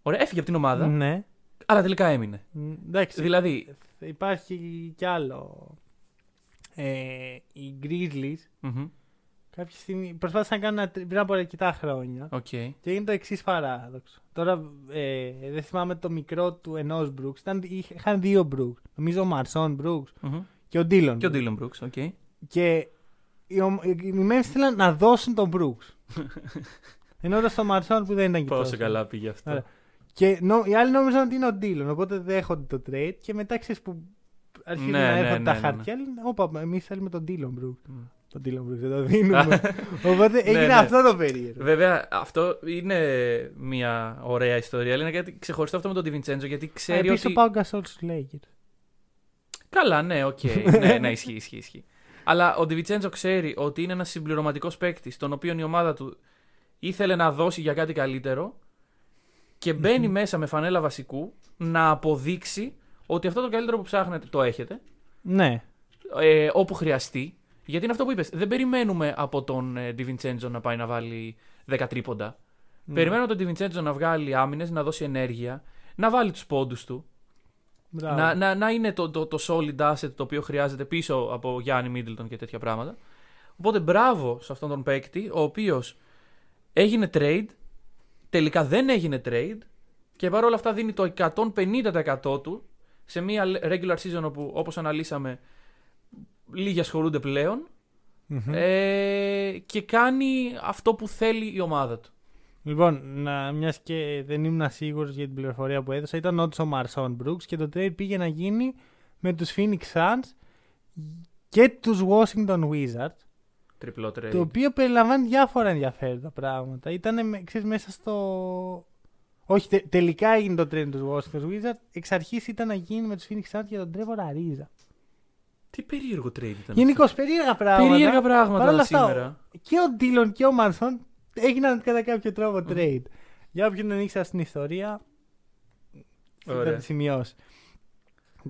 B: Ωραία, έφυγε από την ομάδα,
A: Ναι.
B: αλλά τελικά έμεινε.
A: Μ, Εντάξει,
B: Δηλαδή.
A: υπάρχει κι άλλο. Ε, οι Grizzlies
B: μμμ,
A: κάποια στιγμή προσπάθησαν να κάνουν ένα τρι- πριν από αρκετά χρόνια.
B: Οκ.
A: Και έγινε το εξής παράδοξο. Τώρα ε, δεν θυμάμαι το μικρό του ενός Μπρουξ. Ήταν, είχ- είχαν δύο Μπρουξ. Νομίζω ο Μάρσον Μπρουκς
B: μμμ.
A: και ο Ντίλον.
B: Και ο
A: Brooks.
B: Ντίλον Μπρουκς, οκ.
A: Και οι, ομ- οι, οι Memphis θέλαν να δώσουν τον Μπρουκς. [LAUGHS] Ενώ στο Μάρσον που δεν ήταν και
B: Πόσο
A: τόσο.
B: καλά πήγε αυτό.
A: Ωραία. Και νο, οι άλλοι νόμιζαν ότι είναι ο Ντίλον. Οπότε δέχονται το trade και μετά ξέρεις που αρχίζουν
B: Ναι,
A: να
B: ναι,
A: έρχονται
B: ναι,
A: τα
B: ναι,
A: χαρτιά. Λένε, Όπα, εμείς θέλουμε τον Ντίλον Μπρουκς.
B: Μμ.
A: Τον Ντίλον Μπρουκς, δεν το δίνουμε. [LAUGHS] Οπότε έγινε
B: ναι.
A: αυτό το περίεργο.
B: Βέβαια, αυτό είναι μια ωραία ιστορία. Αλλά είναι κάτι ξεχωριστό αυτό με τον Ντιβιντσέντζο γιατί ξέρει
A: Επίσης
B: ότι.
A: ο Πάο Γκασόλ στους Lakers.
B: Καλά, ναι, οκ. [LAUGHS] ναι, ναι, ισχύει, ισχύει, ισχύει. Αλλά ο Ντιβιντσέντζο ξέρει ότι είναι ένας συμπληρωματικός παίκτη, τον οποίο η ομάδα του ήθελε να δώσει για κάτι καλύτερο και μπαίνει μέσα με φανέλα βασικού να αποδείξει ότι αυτό το καλύτερο που ψάχνετε το έχετε,
A: Ναι.
B: ε, όπου χρειαστεί. Γιατί είναι αυτό που είπες, δεν περιμένουμε από τον ε, Ντιβιντσέντζο να πάει να βάλει 10 τρίποντα. Περιμένουμε τον Ντιβιντσέντζο να βγάλει άμυνες, να δώσει ενέργεια, να βάλει τους πόντους του,
A: Μπράβο.
B: να, να, να είναι το, το, το solid asset το οποίο χρειάζεται πίσω από Γιάννη Μίτλτον και τέτοια πράγματα. Οπότε μπράβο σε αυτόν τον παίκτη, ο οποίος έγινε trade, τελικά δεν έγινε trade και παρόλα αυτά δίνει το 150% του σε μια regular season όπου όπως αναλύσαμε λίγοι ασχολούνται πλέον
A: Μμμ.
B: ε, και κάνει αυτό που θέλει η ομάδα του.
A: Λοιπόν, να, μιας και δεν ήμουν σίγουρος για την πληροφορία που έδωσα, ήταν όντως ο Μαρσόν Μπρούξ και το trade πήγε να γίνει με τους Phoenix Suns και τους Washington Wizards,
B: Τριπλό trade.
A: το οποίο περιλαμβάνει διάφορα ενδιαφέροντα πράγματα. Ήταν ξέρεις, μέσα στο... Όχι, τε- τελικά έγινε το trade με τους Washington Wizards, εξ αρχής ήταν να γίνει με τους Phoenix Suns για τον Trevor Ariza.
B: Τι περίεργο trade ήταν.
A: Γενικώς περίεργα πράγματα.
B: Περίεργα πράγματα
A: Παρ' όλα αυτά,
B: σήμερα.
A: και ο Ντίλον και ο Μαρσόν έγιναν κατά κάποιο τρόπο
B: Μμμ.
A: trade. Για όποιον δεν ήξερα στην ιστορία, θα
B: Ωραία.
A: τη σημειώσει.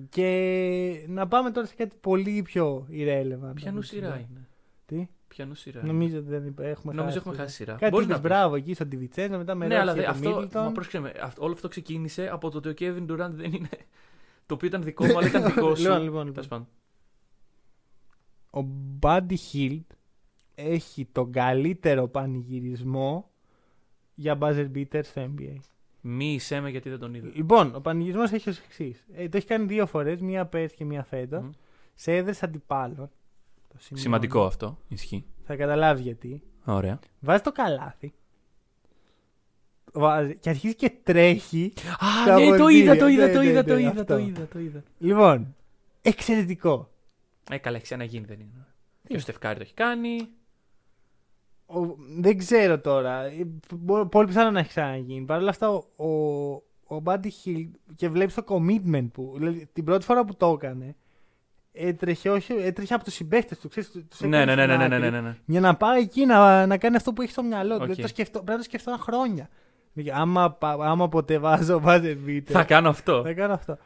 A: Και να πάμε τώρα σε κάτι πολύ πιο irrelevant.
B: Ποιανού σειρά είναι.
A: Τι;
B: Ποιανού σειρά.
A: Νομίζω ότι δεν υπά- έχουμε
B: Νομίζω
A: χάσει.
B: έχουμε χάσει σειρά.
A: Κάτι
B: Μπορείς
A: είπες
B: να πεις.
A: μπράβο εκεί στον Τιβιτσέντζο, μετά με
B: Ναι, αλλά
A: ρώτησε
B: δε,
A: για τον
B: αυτό, μα
A: Middleton.
B: πρόσεξε με, αυτό, όλο αυτό ξεκίνησε από το ότι ο Kevin Durant δεν είναι. Το οποίο ήταν δικό μου, αλλά ήταν [LAUGHS] δικό σου.
A: Λοιπόν, λοιπόν, λοιπόν.
B: Τέλος πάντων.
A: Ο Buddy Hield έχει τον καλύτερο πανηγυρισμό για buzzer beater στο NBA.
B: Μη είσαι με γιατί δεν τον είδα.
A: Λοιπόν, ο πανηγυρισμός έχει ως εξής. Ε, το έχει κάνει δύο φορές, μία πέρσι και μία φέτος.
B: Μμ.
A: Σε έδρες αντιπάλων. Το σημειώνω.
B: Σημαντικό αυτό. Ισχύει.
A: Θα καταλάβεις γιατί.
B: Ωραία.
A: Βάζει το καλάθι. Βάζει, και αρχίζει και τρέχει.
B: Α,
A: Τα
B: ναι, το
A: ποντήρια.
B: είδα, το είδα,
A: Ναι,
B: το
A: ναι,
B: είδα,
A: ναι,
B: το είδα,
A: αυτό.
B: το είδα, το είδα.
A: Λοιπόν, εξαιρετικό.
B: Ε, καλά, έχει ξαναγίνει, δεν είναι. Και ο Στεφκάρη το έχει κάνει.
A: Ο, δεν ξέρω τώρα. Ε, μπο- Πολύ πιθανό να έχει ξαναγίνει. Παρ' όλα αυτά, ο, ο, ο Buddy Hill και βλέπεις το commitment που. Δηλαδή, την πρώτη φορά που το έκανε, έτρεχε, όχι, έτρεχε από τους συμπαίχτε του. Ξέρεις, τους
B: Ναι,
A: έκανε
B: ναι, ναι,
A: στην
B: ναι, ναι,
A: άκρη
B: ναι, ναι.
A: Για να πάει εκεί να, να κάνει αυτό που έχει στο μυαλό του.
B: Οκ.
A: Δηλαδή, το σκεφτώ, πρέπει να το σκεφτώ χρόνια. Δηλαδή, άμα, πα- άμα ποτέ βάζω buzzer beater,
B: Θα κάνω αυτό.
A: θα κάνω αυτό.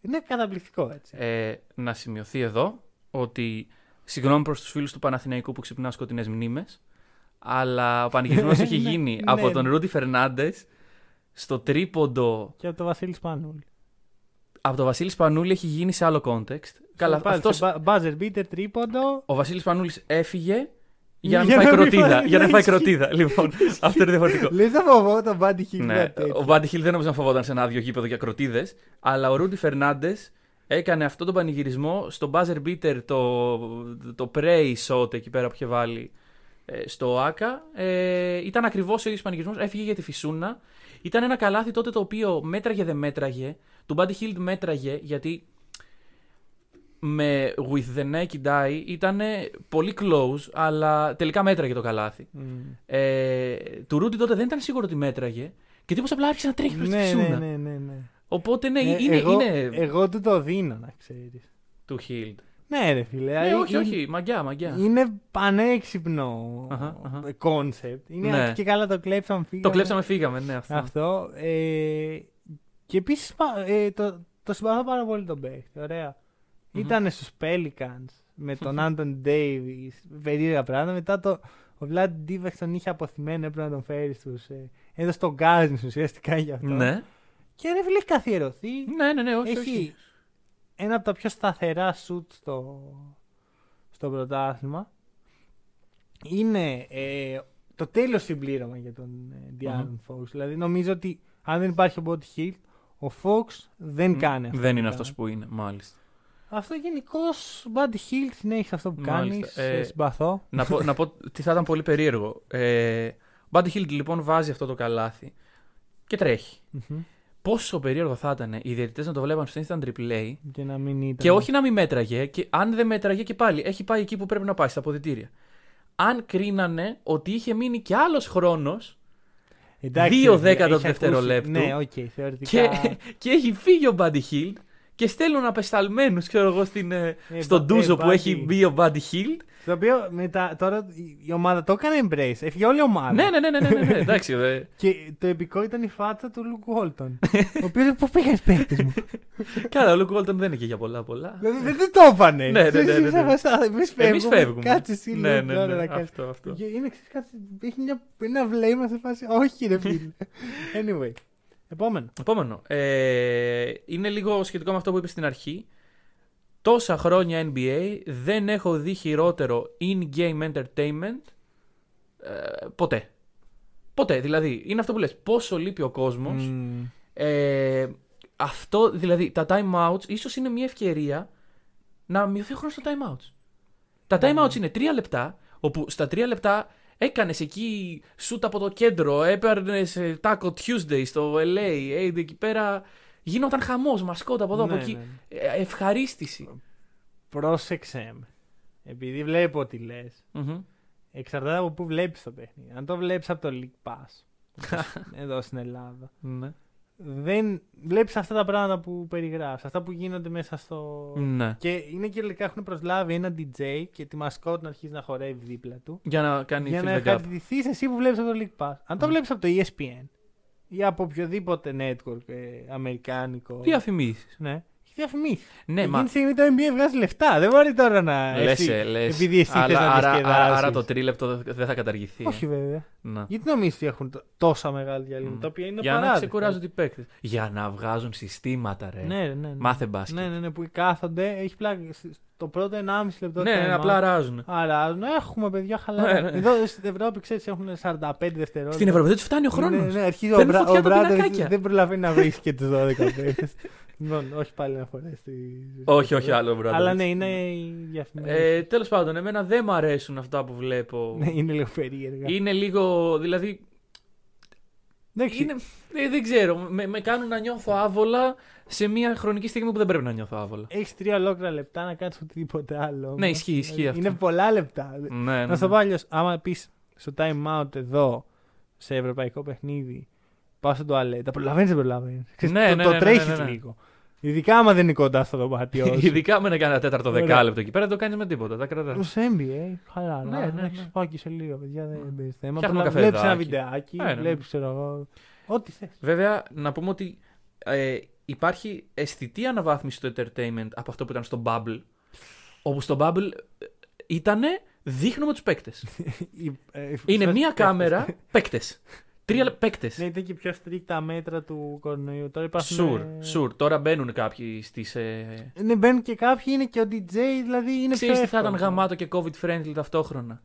A: Είναι καταπληκτικό έτσι.
B: Ε, να σημειωθεί εδώ ότι συγγνώμη προς τους φίλους του Παναθηναϊκού που ξυπνά σκοτεινές μνήμες αλλά ο πανηγυρισμός [LAUGHS] έχει
A: Ναι,
B: γίνει
A: ναι.
B: από τον Ρούντι Φερνάντες στο τρίποντο
A: Και από το Βασίλη Σπανούλη.
B: από τον Βασίλη Σπανούλη έχει γίνει σε άλλο context. Καλά,
A: Πάλι
B: αυτός,
A: σε μπα- Buzzer beater τρίποντο.
B: ο Βασίλης Σπανούλης έφυγε για να μην
A: Για
B: φάει
A: να μην
B: κροτίδα.
A: φάει-
B: Για να φάει
A: ισχύει.
B: κροτίδα. Λοιπόν, αυτό είναι διαφορετικό.
A: Λες να φοβώ τον Buddy Hill.
B: Ναι,
A: κάτι τέτοιο.
B: ο Μπάντι Χιλ δεν νομίζω να φοβόταν σε ένα άδειο γήπεδο για κροτίδες, αλλά ο Ρούντι Φερνάντες έκανε αυτό τον πανηγυρισμό στο buzzer beater, το, το pray shot εκεί πέρα που είχε βάλει ε, στο ΆΚΑ. Ε, ήταν ακριβώς ο ίδιος πανηγυρισμός, έφυγε για τη φυσούνα. Ήταν ένα καλάθι τότε το οποίο μέτραγε δεν μέτραγε. Του Buddy Hill μέτραγε γιατί με With the Naked Eye ήταν πολύ close, αλλά τελικά μέτραγε το καλάθι.
A: Μμ.
B: Ε, του Ρούντι τότε δεν ήταν σίγουρο ότι μέτραγε. Και τύπος απλά άρχισε να τρέχει προς τη
A: Ναι, ναι,
B: φυσούνα.
A: ναι, ναι, ναι.
B: Οπότε ναι,
A: Ε,
B: είναι,
A: εγώ,
B: είναι
A: εγώ του το δίνω να ξέρεις.
B: του Hield.
A: Ναι, ρε φίλε.
B: Ναι,
A: ε,
B: όχι,
A: είναι-
B: όχι, μαγκιά, μαγκιά.
A: Είναι πανέξυπνο
B: Αχα, αχα.
A: concept. Είναι
B: Ναι.
A: και καλά το κλέψαμε φύγαμε.
B: Το κλέψαμε, φύγαμε, ναι, αυτό.
A: Αυτό. Ε, και επίσης ε, το, το συμπαθώ πάρα πολύ τον παίχτη. Ωραία.
B: Μμμ.
A: Ήταν στους Pelicans με τον [LAUGHS] Άντονι Ντέιβις. Περίεργα πράγματα. Μετά το, ο Vlad Divac τον είχε απωθημένο, έπρεπε να τον φέρει στους. Ε, έδωσε τον Κάζινς ουσιαστικά για αυτό.
B: Ναι.
A: Και δεν φίλε έχει καθιερωθεί.
B: ναι, ναι, ναι, όχι,
A: έχει
B: όχι.
A: ένα από τα πιο σταθερά σουτ στο, στο πρωτάθλημα. Είναι ε, το τέλος συμπλήρωμα για τον ε, Dion
B: Μμμ.
A: Fox. Δηλαδή νομίζω ότι αν δεν υπάρχει ο Body Hill, ο Fox δεν
B: Μ,
A: κάνει αυτό.
B: Δεν
A: που
B: είναι
A: κάνει.
B: αυτός που είναι, μάλιστα.
A: Αυτό γενικώς Body Hill συνέχισε αυτό που κάνει.
B: Μάλιστα. Ε,
A: συμπαθώ.
B: να, πω, να πω τι θα ήταν πολύ περίεργο. Ε, ο Buddy Hield λοιπόν βάζει αυτό το καλάθι και τρέχει.
A: Μμμ.
B: Πόσο περίεργο θα ήταν οι διαιτητές να το βλέπαν στο instant replay
A: Και να μην ήταν.
B: Και όχι να μην μέτραγε, και αν δεν μέτραγε και πάλι, έχει πάει εκεί που πρέπει να πάει, στα αποδυτήρια. Αν κρίνανε ότι είχε μείνει κι άλλος χρόνος
A: Εντάξει,
B: δύο
A: ρε φίλε,
B: δέκατα του
A: έχει ακούσει-
B: δευτερολέπτου.
A: Ναι, οκ, θεωρητικά.
B: και, και έχει φύγει ο Buddy Hield και στέλνουν απεσταλμένους, ξέρω εγώ, στην, ε,
A: Ε,
B: στον
A: Ba-
B: ντούζο
A: ε,
B: που έχει
A: Buddy.
B: μπει ο Buddy Hield.
A: Το οποίο μετά, τώρα η- η ομάδα το έκανε embrace. Έφυγε όλη η ομάδα.
B: ναι, ναι, ναι, ναι, ναι, ναι, εντάξει. [LAUGHS] ε.
A: Και το επικό ήταν η φάτσα του Λουκ Γουόλτον. ο οποίος πού πήγε παίκτης μου; [LAUGHS]
B: Καλά, ο Λουκ Βόλτον δεν είναι για πολλά πολλά.
A: Δηλαδή δεν δεν το έπανε.
B: Ναι, ναι, ναι, ναι, ναι.
A: Εμεί φεύγουμε.
B: Εμείς φεύγουμε.
A: Κάτσε εσύ
B: Ναι,
A: λίγο
B: ναι,
A: τώρα
B: ναι,
A: να κάτσεις.
B: αυτό, αυτό.
A: Και Είναι ξέρεις, κάτι, έχει μια, ένα βλέμμα σε φάση. Όχι, ρε φίλε. [LAUGHS] anyway. Επόμενο.
B: Επόμενο. Ε, είναι λίγο σχετικό με αυτό που είπες στην αρχή. Τόσα χρόνια NBA δεν έχω δει χειρότερο in-game entertainment ε, ποτέ. Ποτέ. Δηλαδή, είναι αυτό που λες. Πόσο λείπει ο κόσμος.
A: Μμμ.
B: Ε, αυτό, δηλαδή, τα time-outs ίσως είναι μια ευκαιρία να μειωθεί ο χρόνος στα time-outs. Τα time-outs είναι τρία λεπτά, όπου στα τρία λεπτά έκανες εκεί σούτ από το κέντρο, έπαιρνες ε, Taco Tuesday στο LA, ε, εκεί πέρα γινόταν χαμός, μασκότ από εδώ,
A: Ναι,
B: από εκεί.
A: ναι, ναι.
B: Ε, ευχαρίστηση.
A: Πρόσεξε με. Επειδή βλέπω τι λες.
B: Μμμ.
A: Εξαρτάται από πού βλέπεις το παιχνίδι. Αν το βλέπεις από το League Pass. όπως [LAUGHS] εδώ στην Ελλάδα.
B: Ναι.
A: Δεν βλέπεις αυτά τα πράγματα που περιγράφεις, αυτά που γίνονται μέσα στο.
B: ναι.
A: Και είναι και τελικά έχουν προσλάβει ένα DJ και τη μασκότ να αρχίσει να χορεύει δίπλα του.
B: Για να κάνει
A: για να
B: fill the gap.
A: ευχαριστηθεί εσύ που βλέπεις από το League Pass. Αν το
B: Mm.
A: βλέπεις από το E ESPN ή από οποιοδήποτε network ε, αμερικάνικο.
B: Διαφημίσεις.
A: Ναι, έχει διαφημίσει.
B: Ναι,
A: Εκείνη
B: μα
A: τη στιγμή το NBA βγάζει λεφτά. Δεν μπορεί τώρα να.
B: λες,
A: εσύ-
B: ε, λες.
A: Επειδή εσύ θες
B: Αλλά-
A: να
B: άρα, άρα,
A: διασκεδάσεις.
B: άρα το τρίλεπτο δεν- δεν θα καταργηθεί.
A: Όχι βέβαια.
B: Να.
A: Γιατί νομίζεις ότι έχουν τ- τόσα μεγάλη διαλύματα,
B: Μμ.
A: τα οποία είναι
B: Για να
A: απαράδεκτα.
B: ξεκουράζουν οι παίκτες. Για να βγάζουν συστήματα, ρε.
A: Ναι, ναι, ναι.
B: Μάθε μπάσκετ.
A: Ναι, ναι, ναι, που κάθονται, έχει πλάκα. Το πρώτο 1,5 λεπτό.
B: Ναι,
A: time
B: ναι,
A: out.
B: απλά ράζουν.
A: Άρα, ναι, έχουμε παιδιά χαλαρά.
B: Ναι, ναι.
A: Εδώ στην Ευρώπη, ξέρεις, έχουν 45 δευτερόλεπτα.
B: Στην Ευρώπη δεν τους φτάνει ο χρόνος.
A: Ναι, ναι, αρχίζει ο,
B: Παίρνουν
A: Μπρα,
B: φωτιά
A: ο
B: τα
A: Μπράντερ
B: πινακάκια.
A: δεν προλαβαίνει να βρει και τους 12 παίχτε. λοιπόν, όχι πάλι να φορέσει.
B: Όχι, όχι άλλο, μπράβο.
A: Αλλά ναι, είναι οι διαφημίσει.
B: Ε, Τέλος πάντων, εμένα δεν μ' αρέσουν αυτά που βλέπω.
A: ναι, είναι λίγο περίεργα.
B: Είναι λίγο. Δηλαδή.
A: Εντάξει,
B: Είναι, ε, δεν ξέρω. Με, με κάνουν να νιώθω άβολα σε μια χρονική στιγμή που δεν πρέπει να νιώθω άβολα.
A: Έχεις τρία ολόκληρα λεπτά να κάνεις οτιδήποτε άλλο.
B: Ναι, ισχύει, ισχύει αυτό.
A: Είναι πολλά λεπτά.
B: Ναι, ναι,
A: Να στο
B: ναι.
A: πω αλλιώς, άμα πεις στο time out εδώ, σε ευρωπαϊκό παιχνίδι, πάω στο τουαλέτα, προλαβαίνει, δεν προλαβαίνει.
B: Ναι,
A: το
B: ναι, ναι,
A: το
B: ναι,
A: τρέχεις
B: ναι, ναι.
A: λίγο. Ειδικά άμα δεν είναι κοντά στο δωμάτιό [LAUGHS] σου.
B: Ειδικά με να κάνει ένα τέταρτο
A: Ωραία.
B: δεκάλεπτο εκεί πέρα, δεν το κάνεις με τίποτα. Τα κρατάς.
A: Στο NBA, χαλάρα.
B: Ναι, ναι, ναι.
A: Έχεις Πάω και σε λίγο, παιδιά, δεν παίζει θέμα.
B: Φτιάχνουμε
A: Βλέπεις ένα
B: καφεδάκι.
A: βιντεάκι,
B: Ε, ναι, ναι.
A: βλέπεις, ξέρω εγώ. Ό,τι θες.
B: Βέβαια, να πούμε ότι ε, υπάρχει αισθητή αναβάθμιση στο entertainment από αυτό που ήταν στο Bubble. Όπου στο Bubble ήταν δείχνουμε τους παίκτες. [LAUGHS]
A: Η- ε, οι-
B: Είναι
A: οι-
B: μία
A: οι-
B: κάμερα παίκτες. Τρία παίκτες.
A: Ναι, ήταν και πιο στρίκτα μέτρα του κορονοϊού. Τώρα υπάρχουν.
B: Σουρ,
A: ε,
B: σουρ. Τώρα μπαίνουν κάποιοι στις. Ε...
A: Ναι, μπαίνουν και κάποιοι, είναι και ο DJ, δηλαδή είναι
B: Ξέρεις
A: πιο
B: τι θα ήταν
A: εύκολο.
B: γαμάτο και COVID friendly ταυτόχρονα.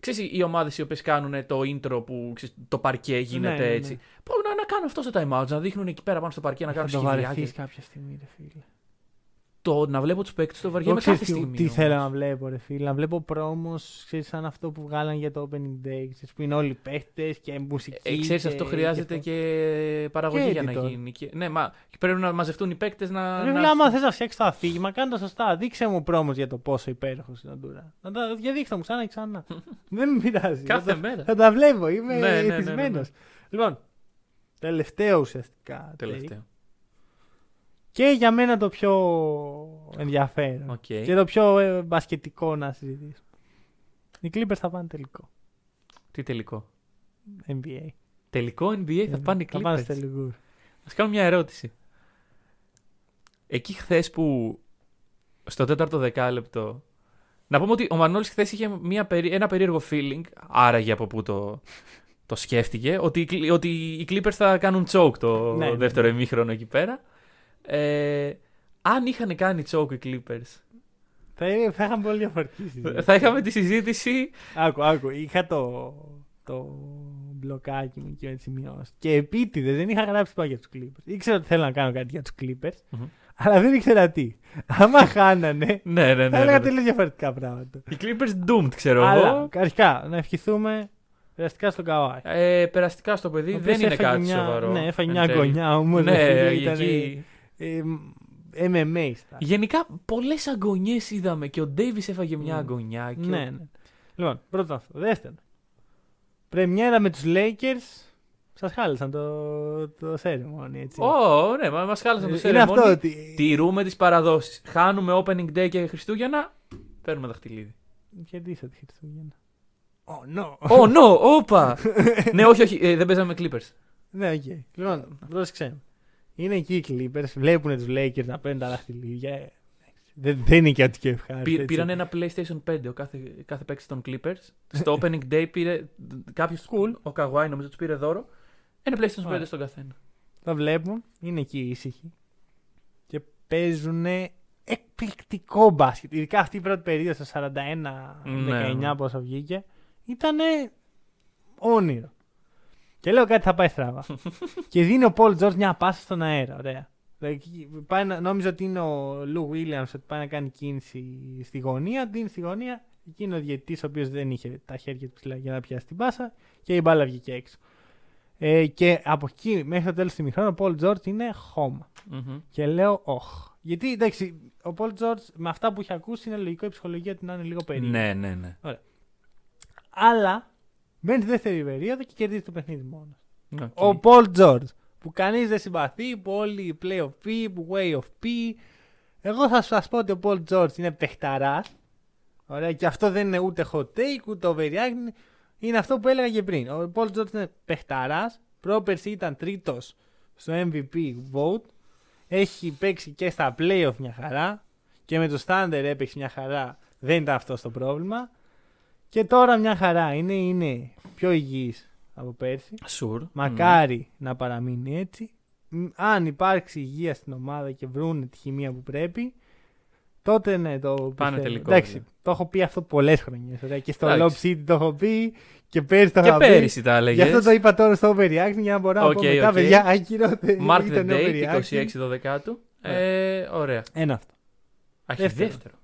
B: Ξέρεις οι ομάδες οι οποίες κάνουν το intro που ξέρεις, το παρκέ γίνεται
A: Ναι, ναι, ναι.
B: έτσι. Μπορούν να, να κάνουν αυτό στο time out, να δείχνουν εκεί πέρα πάνω στο παρκέ να
A: Θα
B: κάνουν
A: το
B: σχεδιάκια.
A: βαρεθείς κάποια στιγμή, ρε φίλε.
B: Το να βλέπω τους παίκτες το βαριέμαι
A: Εγώ ξέρεις
B: κάθε
A: τι,
B: στιγμή.
A: τι
B: όμως.
A: θέλω να βλέπω, ρε φίλε. Να βλέπω πρόμος, ξέρεις, σαν αυτό που βγάλαν για το opening day. Ξέρεις, που είναι όλοι παίχτες και μουσική.
B: Ε, ξέρεις,
A: και-
B: αυτό χρειάζεται
A: αυτό.
B: και παραγωγή
A: Και
B: για να
A: editor.
B: γίνει. Και... Ναι, μα και πρέπει να μαζευτούν οι παίκτες να.
A: Ρε
B: να-
A: φίλε, άμα θες να φτιάξεις το αφήγημα, κάνε το σωστά. Δείξε μου promos για το πόσο υπέροχος είναι ο Ντουράντ. Να τα δείξε μου ξανά και ξανά. [LAUGHS] Δεν με πειράζει.
B: Κάθε
A: θα, τα-
B: μέρα.
A: θα τα βλέπω, είμαι
B: Ναι, ναι, ναι, ναι, ναι.
A: εθισμένος. Λοιπόν, τελευταίο ουσιαστικά. take.
B: Τελευταίο.
A: Και για μένα το πιο ενδιαφέρον.
B: Οκ.
A: Και το πιο ε, μπασκετικό να συζητήσουμε. Οι Clippers θα πάνε τελικό.
B: Τι τελικό;
A: NBA.
B: Τελικό NBA θα πάνε οι
A: Θα πάνε
B: Clippers.
A: στους τελικούς.
B: Α κάνω μια ερώτηση. Εκεί χθες που στο τέταρτο δεκάλεπτο. Να πούμε ότι ο Μανώλης χθες είχε μια, περί- ένα περίεργο feeling, άραγε από πού το, το σκέφτηκε, ότι, οι Cl- ότι οι Clippers θα κάνουν choke το
A: Ναι, ναι,
B: δεύτερο ημίχρονο εκεί πέρα. Ε, αν είχαν κάνει choke οι Clippers,
A: Θα, είναι- θα είχαμε πολύ διαφορετική συζήτηση.
B: θα είχαμε τη συζήτηση.
A: Άκου, άκου. Είχα το, το μπλοκάκι μου και με τις σημειώσεις. Και επίτηδες δεν είχα γράψει πάνω για τους Clippers. Ήξερα ότι θέλω να κάνω κάτι για τους Clippers,
B: Μμμ.
A: αλλά δεν ήξερα τι. Άμα χάνανε, [LAUGHS]
B: ναι, ναι,
A: θα
B: ναι.
A: έλεγα
B: ναι.
A: τελείως διαφορετικά πράγματα.
B: Οι Clippers doomed, ξέρω
A: Αλλά,
B: εγώ.
A: αρχικά, να ευχηθούμε περαστικά στον Καουάι.
B: Ε, περαστικά στο παιδί
A: Ο οποίος
B: δεν είναι
A: έφαγε
B: κάτι
A: μια-
B: σοβαρό.
A: Ναι, έφαγε
B: εν
A: μια
B: τέλει.
A: γωνιά όμως.
B: Ναι,
A: ρε φίλε, ήταν,
B: εκεί.
A: ε, MMA στα.
B: Γενικά πολλές αγωνιές είδαμε και ο Ντέιβις έφαγε μια
A: Mm.
B: αγωνιά. Και ο-
A: Ναι, ναι. Λοιπόν, πρώτον αυτό. Δεύτερον. Πρεμιέρα με τους Lakers. Σας χάλασαν το, το ceremony, έτσι.
B: Ω, ναι, μα μας χάλασαν το
A: Ε, Είναι αυτό
B: ceremony.
A: ότι...
B: Τηρούμε τις παραδόσεις. Χάνουμε opening day και Χριστούγεννα. Παίρνουμε δαχτυλίδι.
A: Κερδίσατε Χριστούγεννα. Oh, no.
B: Oh, no, όπα! [LAUGHS] ναι, όχι, όχι, ε, δεν παίζαμε με Clippers.
A: ναι, οκ. Λοιπόν, πρόσεξε. με. Είναι εκεί οι Clippers, βλέπουν τους Lakers να παίρνουν τα δαχτυλίδια. Ε, Δεν, δεν είναι και ό,τι και ευχάριστο.
B: Πήρ-
A: έτσι.
B: πήραν ένα PlayStation 5 ο κάθε, κάθε παίκτης των Clippers. Στο opening day πήρε κάποιος.
A: Cool.
B: Ο Kawhi νομίζω τους πήρε δώρο. Ένα PlayStation 5
A: Ωραία.
B: στον καθένα.
A: Τα βλέπουν, είναι εκεί ήσυχοι και παίζουν εκπληκτικό μπάσκετ. Ειδικά αυτή η πρώτη περίοδο στο 41-19
B: Ναι.
A: πόσο βγήκε, ήταν όνειρο. Και λέω κάτι θα πάει στραβά. [LAUGHS] και δίνει ο Πολ Τζόρτ μια πάσα στον αέρα. Ωραία. Δηλαδή, πάει να- νόμιζα ότι είναι ο Λου Βίλιαμ ότι πάει να κάνει κίνηση στη γωνία. Δίνει στη γωνία. Εκείνο ο διαιτητής ο οποίος δεν είχε τα χέρια του ψηλά για να πιάσει την πάσα και η μπάλα βγήκε έξω. Ε, και από εκεί μέχρι το τέλος του ημιχρόνου ο Πολ Τζόρτ είναι χώμα.
B: Μμμ.
A: Και λέω, Ωχ. Γιατί εντάξει, ο Πολ Τζόρτ με αυτά που έχει ακούσει είναι λογικό η ψυχολογία του να είναι λίγο περίεργη.
B: Ναι, ναι, ναι.
A: Αλλά μπαίνει στη δεύτερη περίοδο και κερδίζει το παιχνίδι μόνος.
B: Οκ.
A: Ο Πολ Τζορτζ που κανείς δεν συμπαθεί, που όλοι Playoff P, που Way Off P. Εγώ θα σας πω ότι ο Πολ Τζορτζ είναι παιχταράς. Ωραία, και αυτό δεν είναι ούτε hot take, ούτε overreaction. Είναι αυτό που έλεγα και πριν. Ο Πολ Τζορτζ είναι παιχταράς. Πρόπερση ήταν τρίτος στο MVP vote. Έχει παίξει και στα playoff μια χαρά. Και με τους Thunder έπαιξε μια χαρά. Δεν ήταν αυτό το πρόβλημα. Και τώρα μια χαρά. Είναι, είναι πιο υγιής από πέρσι.
B: Sure.
A: Μακάρι να παραμείνει έτσι. Μ, Αν υπάρξει υγεία στην ομάδα και βρουν τη χημεία που πρέπει, τότε ναι, το
B: Πάνε
A: πιστεύω.
B: τελικό,
A: Εντάξει,
B: δηλαδή.
A: το έχω πει αυτό πολλές χρονιές. Και στο Lob
B: Εντάξει.
A: City το έχω πει και πέρυσι το
B: Και
A: είχα πει.
B: πέρυσι τα έλεγες.
A: Γι' αυτό το είπα τώρα στο overreaction για να μπορώ να
B: Οκ,
A: πω μετά,
B: οκ.
A: παιδιά, άκυρο.
B: Mark the
A: ήταν
B: date,
A: overreaction.
B: 26 12 Ε, ωραία.
A: Ένα αυτό.
B: Α, έχει
A: Δεύτερο.
B: δεύτερο.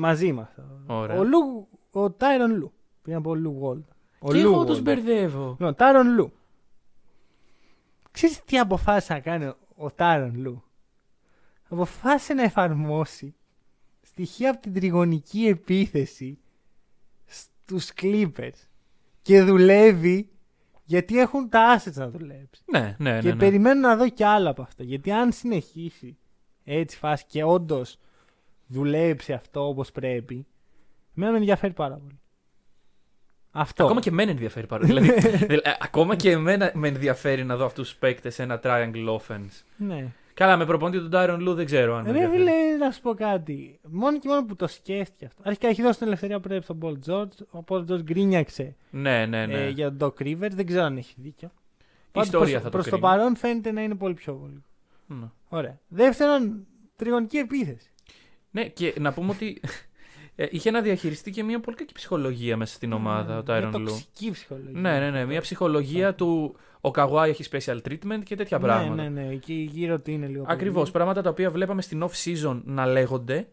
A: Μαζί μας.
B: Ωραία.
A: Ο Λου, ο Τάιρον Λου. Πήγα να πω Λου Γόλντ. Ο
B: Και
A: Λου
B: εγώ τους
A: Γόλντ.
B: μπερδεύω.
A: Λοιπόν, Τάρον Λου. Ξέρεις τι αποφάσισε να κάνει ο- ο Τάρον Λου. Αποφάσισε να εφαρμόσει στοιχεία από την τριγωνική επίθεση στους Clippers και δουλεύει γιατί έχουν τα assets να δουλέψει.
B: Ναι, ναι,
A: και
B: ναι. ναι.
A: περιμένω να δω κι άλλα από αυτό. Γιατί αν συνεχίσει έτσι φάση και όντως δουλέψει αυτό όπως πρέπει, εμένα με ενδιαφέρει πάρα πολύ. Αυτό.
B: Ακόμα και εμένα ενδιαφέρει πάρα πολύ. δηλαδή, δηλαδή, [LAUGHS] ε, ακόμα και εμένα με ενδιαφέρει να δω αυτούς του παίκτες σε ένα triangle offense.
A: Ναι.
B: Καλά, με προπονητή του Τάιρον Λου δεν ξέρω αν. με
A: Ρε
B: ενδιαφέρει.
A: φίλε, να σου πω κάτι. Μόνο και μόνο που το σκέφτηκε αυτό. Αρχικά έχει δώσει την ελευθερία που πρέπει στον Πολ Τζόρτζ. Ο Πολ Τζόρτζ γκρίνιαξε
B: Ναι, ναι, ναι.
A: ε, για τον Doc Rivers. Δεν ξέρω αν έχει δίκιο.
B: Η ιστορία θα το
A: Προς το
B: κρίνει.
A: παρόν φαίνεται να είναι πολύ πιο πολύ.
B: Ναι.
A: Ωραία. Δεύτερον, τριγωνική επίθεση.
B: Ναι, και να πούμε ότι ε, είχε να διαχειριστεί και μια πολύ κακή ψυχολογία μέσα στην ομάδα ο Τάιρον
A: Μια
B: Λου.
A: τοξική ψυχολογία.
B: Ναι, ναι, ναι. Μια ψυχολογία του. Ο Καγουάι έχει special treatment και τέτοια πράγματα.
A: Ναι, ναι, ναι. Και γύρω του είναι λίγο.
B: Ακριβώς.
A: πολύ.
B: Πράγματα τα οποία βλέπαμε στην off season να λέγονται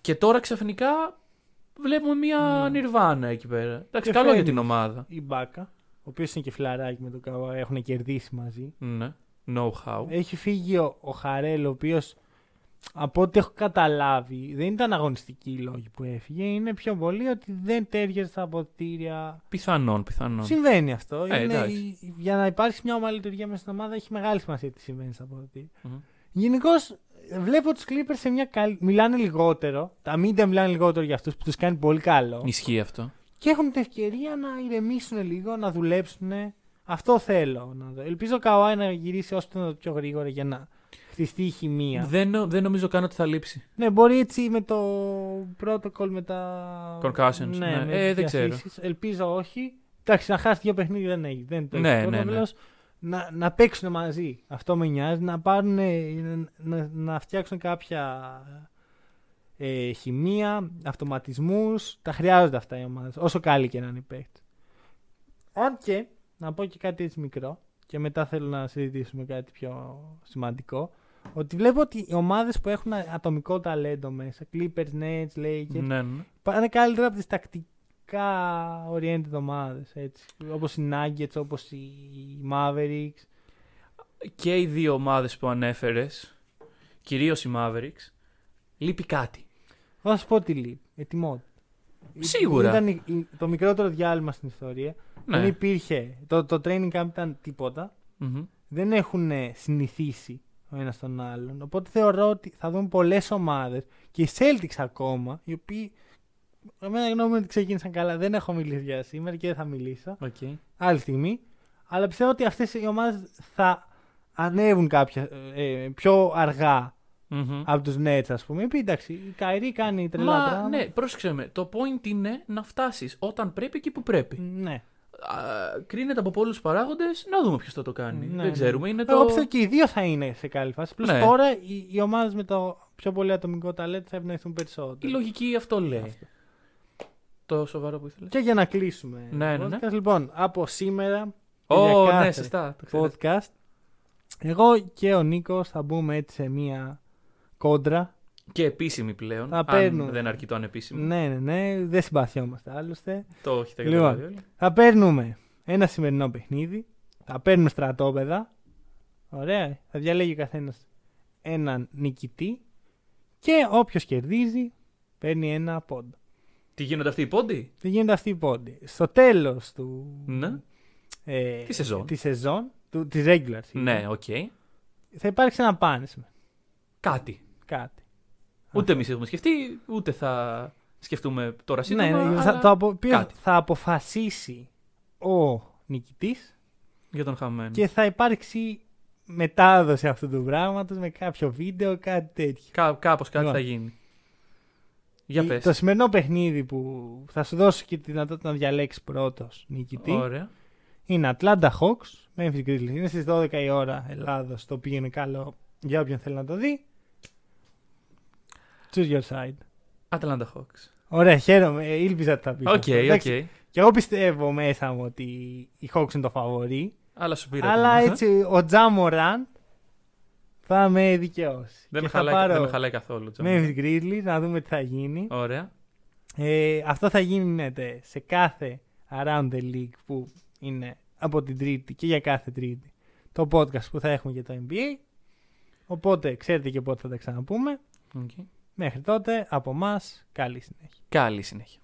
B: και τώρα ξαφνικά βλέπουμε μια
A: Ναι.
B: νιρβάνα εκεί πέρα. Εντάξει,
A: Και
B: καλό για
A: φαίνεται.
B: την ομάδα.
A: Η Μπάκα, ο οποίος είναι και φιλαράκι με τον Καβά, έχουν κερδίσει μαζί.
B: Ναι. Know-how.
A: Έχει φύγει ο, ο Χαρέλ, ο οποίος από ό,τι έχω καταλάβει δεν ήταν αγωνιστική η λόγη που έφυγε. Είναι πιο πολύ ότι δεν τέριαζε στα αποδητήρια.
B: Πιθανόν, πιθανόν.
A: Συμβαίνει αυτό.
B: Ε,
A: είναι,
B: εντάξει.
A: η- για να υπάρξει μια ομαλή λειτουργία μέσα στην ομάδα έχει μεγάλη σημασία τι συμβαίνει στα αποδητήρια.
B: Μμμ.
A: Γενικώς βλέπω τους Clippers σε μια καλή. Μιλάνε λιγότερο. Τα media μιλάνε λιγότερο για αυτούς που τους κάνει πολύ καλό.
B: Ισχύει αυτό.
A: Και έχουν την ευκαιρία να ηρεμήσουν λίγο, να δουλέψουν. Αυτό θέλω να δω. Ελπίζω ο Καουάι να γυρίσει όσο το δυνατόν πιο γρήγορα για να χτιστεί η χημεία.
B: Δεν, νο- δεν νομίζω καν ότι θα λείψει.
A: Ναι, μπορεί έτσι με το protocol με τα.
B: Concussions, ναι.
A: με
B: Ε,
A: τις
B: δεν ξέρω.
A: διαθήσεις. Ελπίζω όχι. Εντάξει, να χάσει δύο παιχνίδια δεν έχει. Δεν το
B: Ναι,
A: έχει
B: ναι, ναι.
A: Απλώς Να, να παίξουν μαζί. Αυτό με νοιάζει. Να πάρουν. Να, να, να φτιάξουν κάποια ε, χημεία, αυτοματισμούς. Τα χρειάζονται αυτά οι ομάδες. Όσο καλή και να είναι οι παίκτες. Αν και, να πω και κάτι έτσι μικρό, και μετά θέλω να συζητήσουμε κάτι πιο σημαντικό, ότι βλέπω ότι οι ομάδες που έχουν ατομικό ταλέντο μέσα, Clippers, Nets, Lakers,
B: Ναι, ναι.
A: πάνε καλύτερα από τις τακτικά oriented ομάδες, έτσι. Όπως οι Nuggets, όπως οι Mavericks.
B: Και οι δύο ομάδες που ανέφερες, κυρίως οι Mavericks, λείπει κάτι.
A: Θα σου πω τι λείπει. Ετοιμότητα.
B: Σίγουρα.
A: Ήταν η- η- το μικρότερο διάλειμμα στην ιστορία.
B: Ναι.
A: Δεν υπήρχε. Το, το training camp ήταν τίποτα.
B: Μμμ.
A: δεν έχουν ε, συνηθίσει ο ένας τον άλλον. Οπότε θεωρώ ότι θα δούμε πολλές ομάδες και οι Celtics ακόμα, οι οποίοι. Εμένα γνώμη είναι ότι ξεκίνησαν καλά. Δεν έχω μιλήσει για σήμερα και δεν θα μιλήσω.
B: Οκ.
A: Άλλη στιγμή. Αλλά πιστεύω ότι αυτές οι ομάδες θα ανέβουν κάποια ε, πιο αργά
B: Μμμ.
A: από τους Nets, ας πούμε. Επειδή εντάξει, η Καϊρή κάνει τρελά
B: Μα
A: πράγματα.
B: ναι, πρόσεξε με. Το point είναι να φτάσεις όταν πρέπει και που πρέπει.
A: ναι.
B: Α, κρίνεται από πολλούς παράγοντες. Να δούμε ποιος θα το κάνει.
A: Ναι,
B: Δεν ξέρουμε. Είναι το...
A: Εγώ πιστεύω και οι δύο θα είναι σε καλή φάση. Πλούς
B: Ναι.
A: τώρα οι, οι ομάδες με το πιο πολύ ατομικό ταλέντο θα ευνοηθούν
B: Η
A: περισσότερο.
B: λογική αυτό λέει. Το σοβαρό που ήθελες.
A: Και για να κλείσουμε.
B: Ναι,
A: το
B: ναι,
A: podcast, Λοιπόν, από σήμερα. και
B: Ω,
A: για
B: ναι,
A: κάθε
B: σωστά. το ξέρεις.
A: Podcast. Εγώ και ο Νίκος θα μπούμε έτσι σε μία κόντρα.
B: Και επίσημη πλέον.
A: Θα
B: αν
A: παίρνουμε.
B: δεν αρκεί το ανεπίσημο.
A: Ναι, ναι, ναι. Δεν συμπαθιόμαστε άλλωστε.
B: Το έχετε
A: Λοιπόν.
B: καταλάβει όλοι.
A: Θα παίρνουμε ένα σημερινό παιχνίδι. Θα παίρνουμε στρατόπεδα. Ωραία. Θα διαλέγει ο καθένας έναν νικητή. Και όποιος κερδίζει παίρνει ένα πόντο.
B: Τι γίνονται αυτοί οι πόντοι;
A: Τι γίνεται αυτή η πόντι. Στο τέλος του.
B: Ναι.
A: Ε,
B: Τη σεζόν.
A: Της σεζόν. Του, της regular season,
B: Ναι, οκ.
A: Θα υπάρξει ένα punishment.
B: Κάτι.
A: Κάτι.
B: Ούτε εμείς έχουμε σκεφτεί, ούτε θα σκεφτούμε τώρα σύντομα.
A: ναι, ναι,
B: αλλά
A: θα, το απο, οποίο
B: κάτι.
A: θα αποφασίσει ο νικητής
B: Για τον χαμένο.
A: και θα υπάρξει μετάδοση αυτού του πράγματος με κάποιο βίντεο, κάτι τέτοιο.
B: Κά, κάπως κάτι
A: Λοιπόν.
B: θα γίνει. Για
A: Η-
B: πες.
A: Το σημερινό παιχνίδι που θα σου δώσω και τη δυνατότητα να διαλέξεις πρώτος νικητή
B: Ωραία.
A: είναι Atlanta Hawks, Memphis Grizzlies. Είναι στις 12 η ώρα Ελλάδος, το οποίο είναι καλό για όποιον θέλει να το δει. Choose your side.
B: Atlanta Hawks.
A: Ωραία, χαίρομαι. Ε, Ήλπιζα ότι θα πεις
B: Οκ,
A: αυτό.
B: οκ.
A: Εντάξει, Και εγώ πιστεύω μέσα μου ότι οι Hawks είναι το φαβορί.
B: Αλλά σου πήρα.
A: Αλλά
B: την-
A: έτσι ο Ja Morant θα με δικαιώσει.
B: Δεν
A: Και
B: με,
A: θα
B: χαλάει,
A: πάρω
B: δεν με χαλάει καθόλου. Τζον.
A: Memphis Grizzlies να δούμε τι θα γίνει.
B: Ωραία.
A: Ε, αυτό θα γίνεται σε κάθε Around the League που είναι από την Τρίτη και για κάθε Τρίτη το podcast που θα έχουμε για το NBA. Οπότε ξέρετε και πότε θα τα ξαναπούμε.
B: Οκ.
A: Μέχρι τότε από εμάς καλή συνέχεια.
B: Καλή συνέχεια.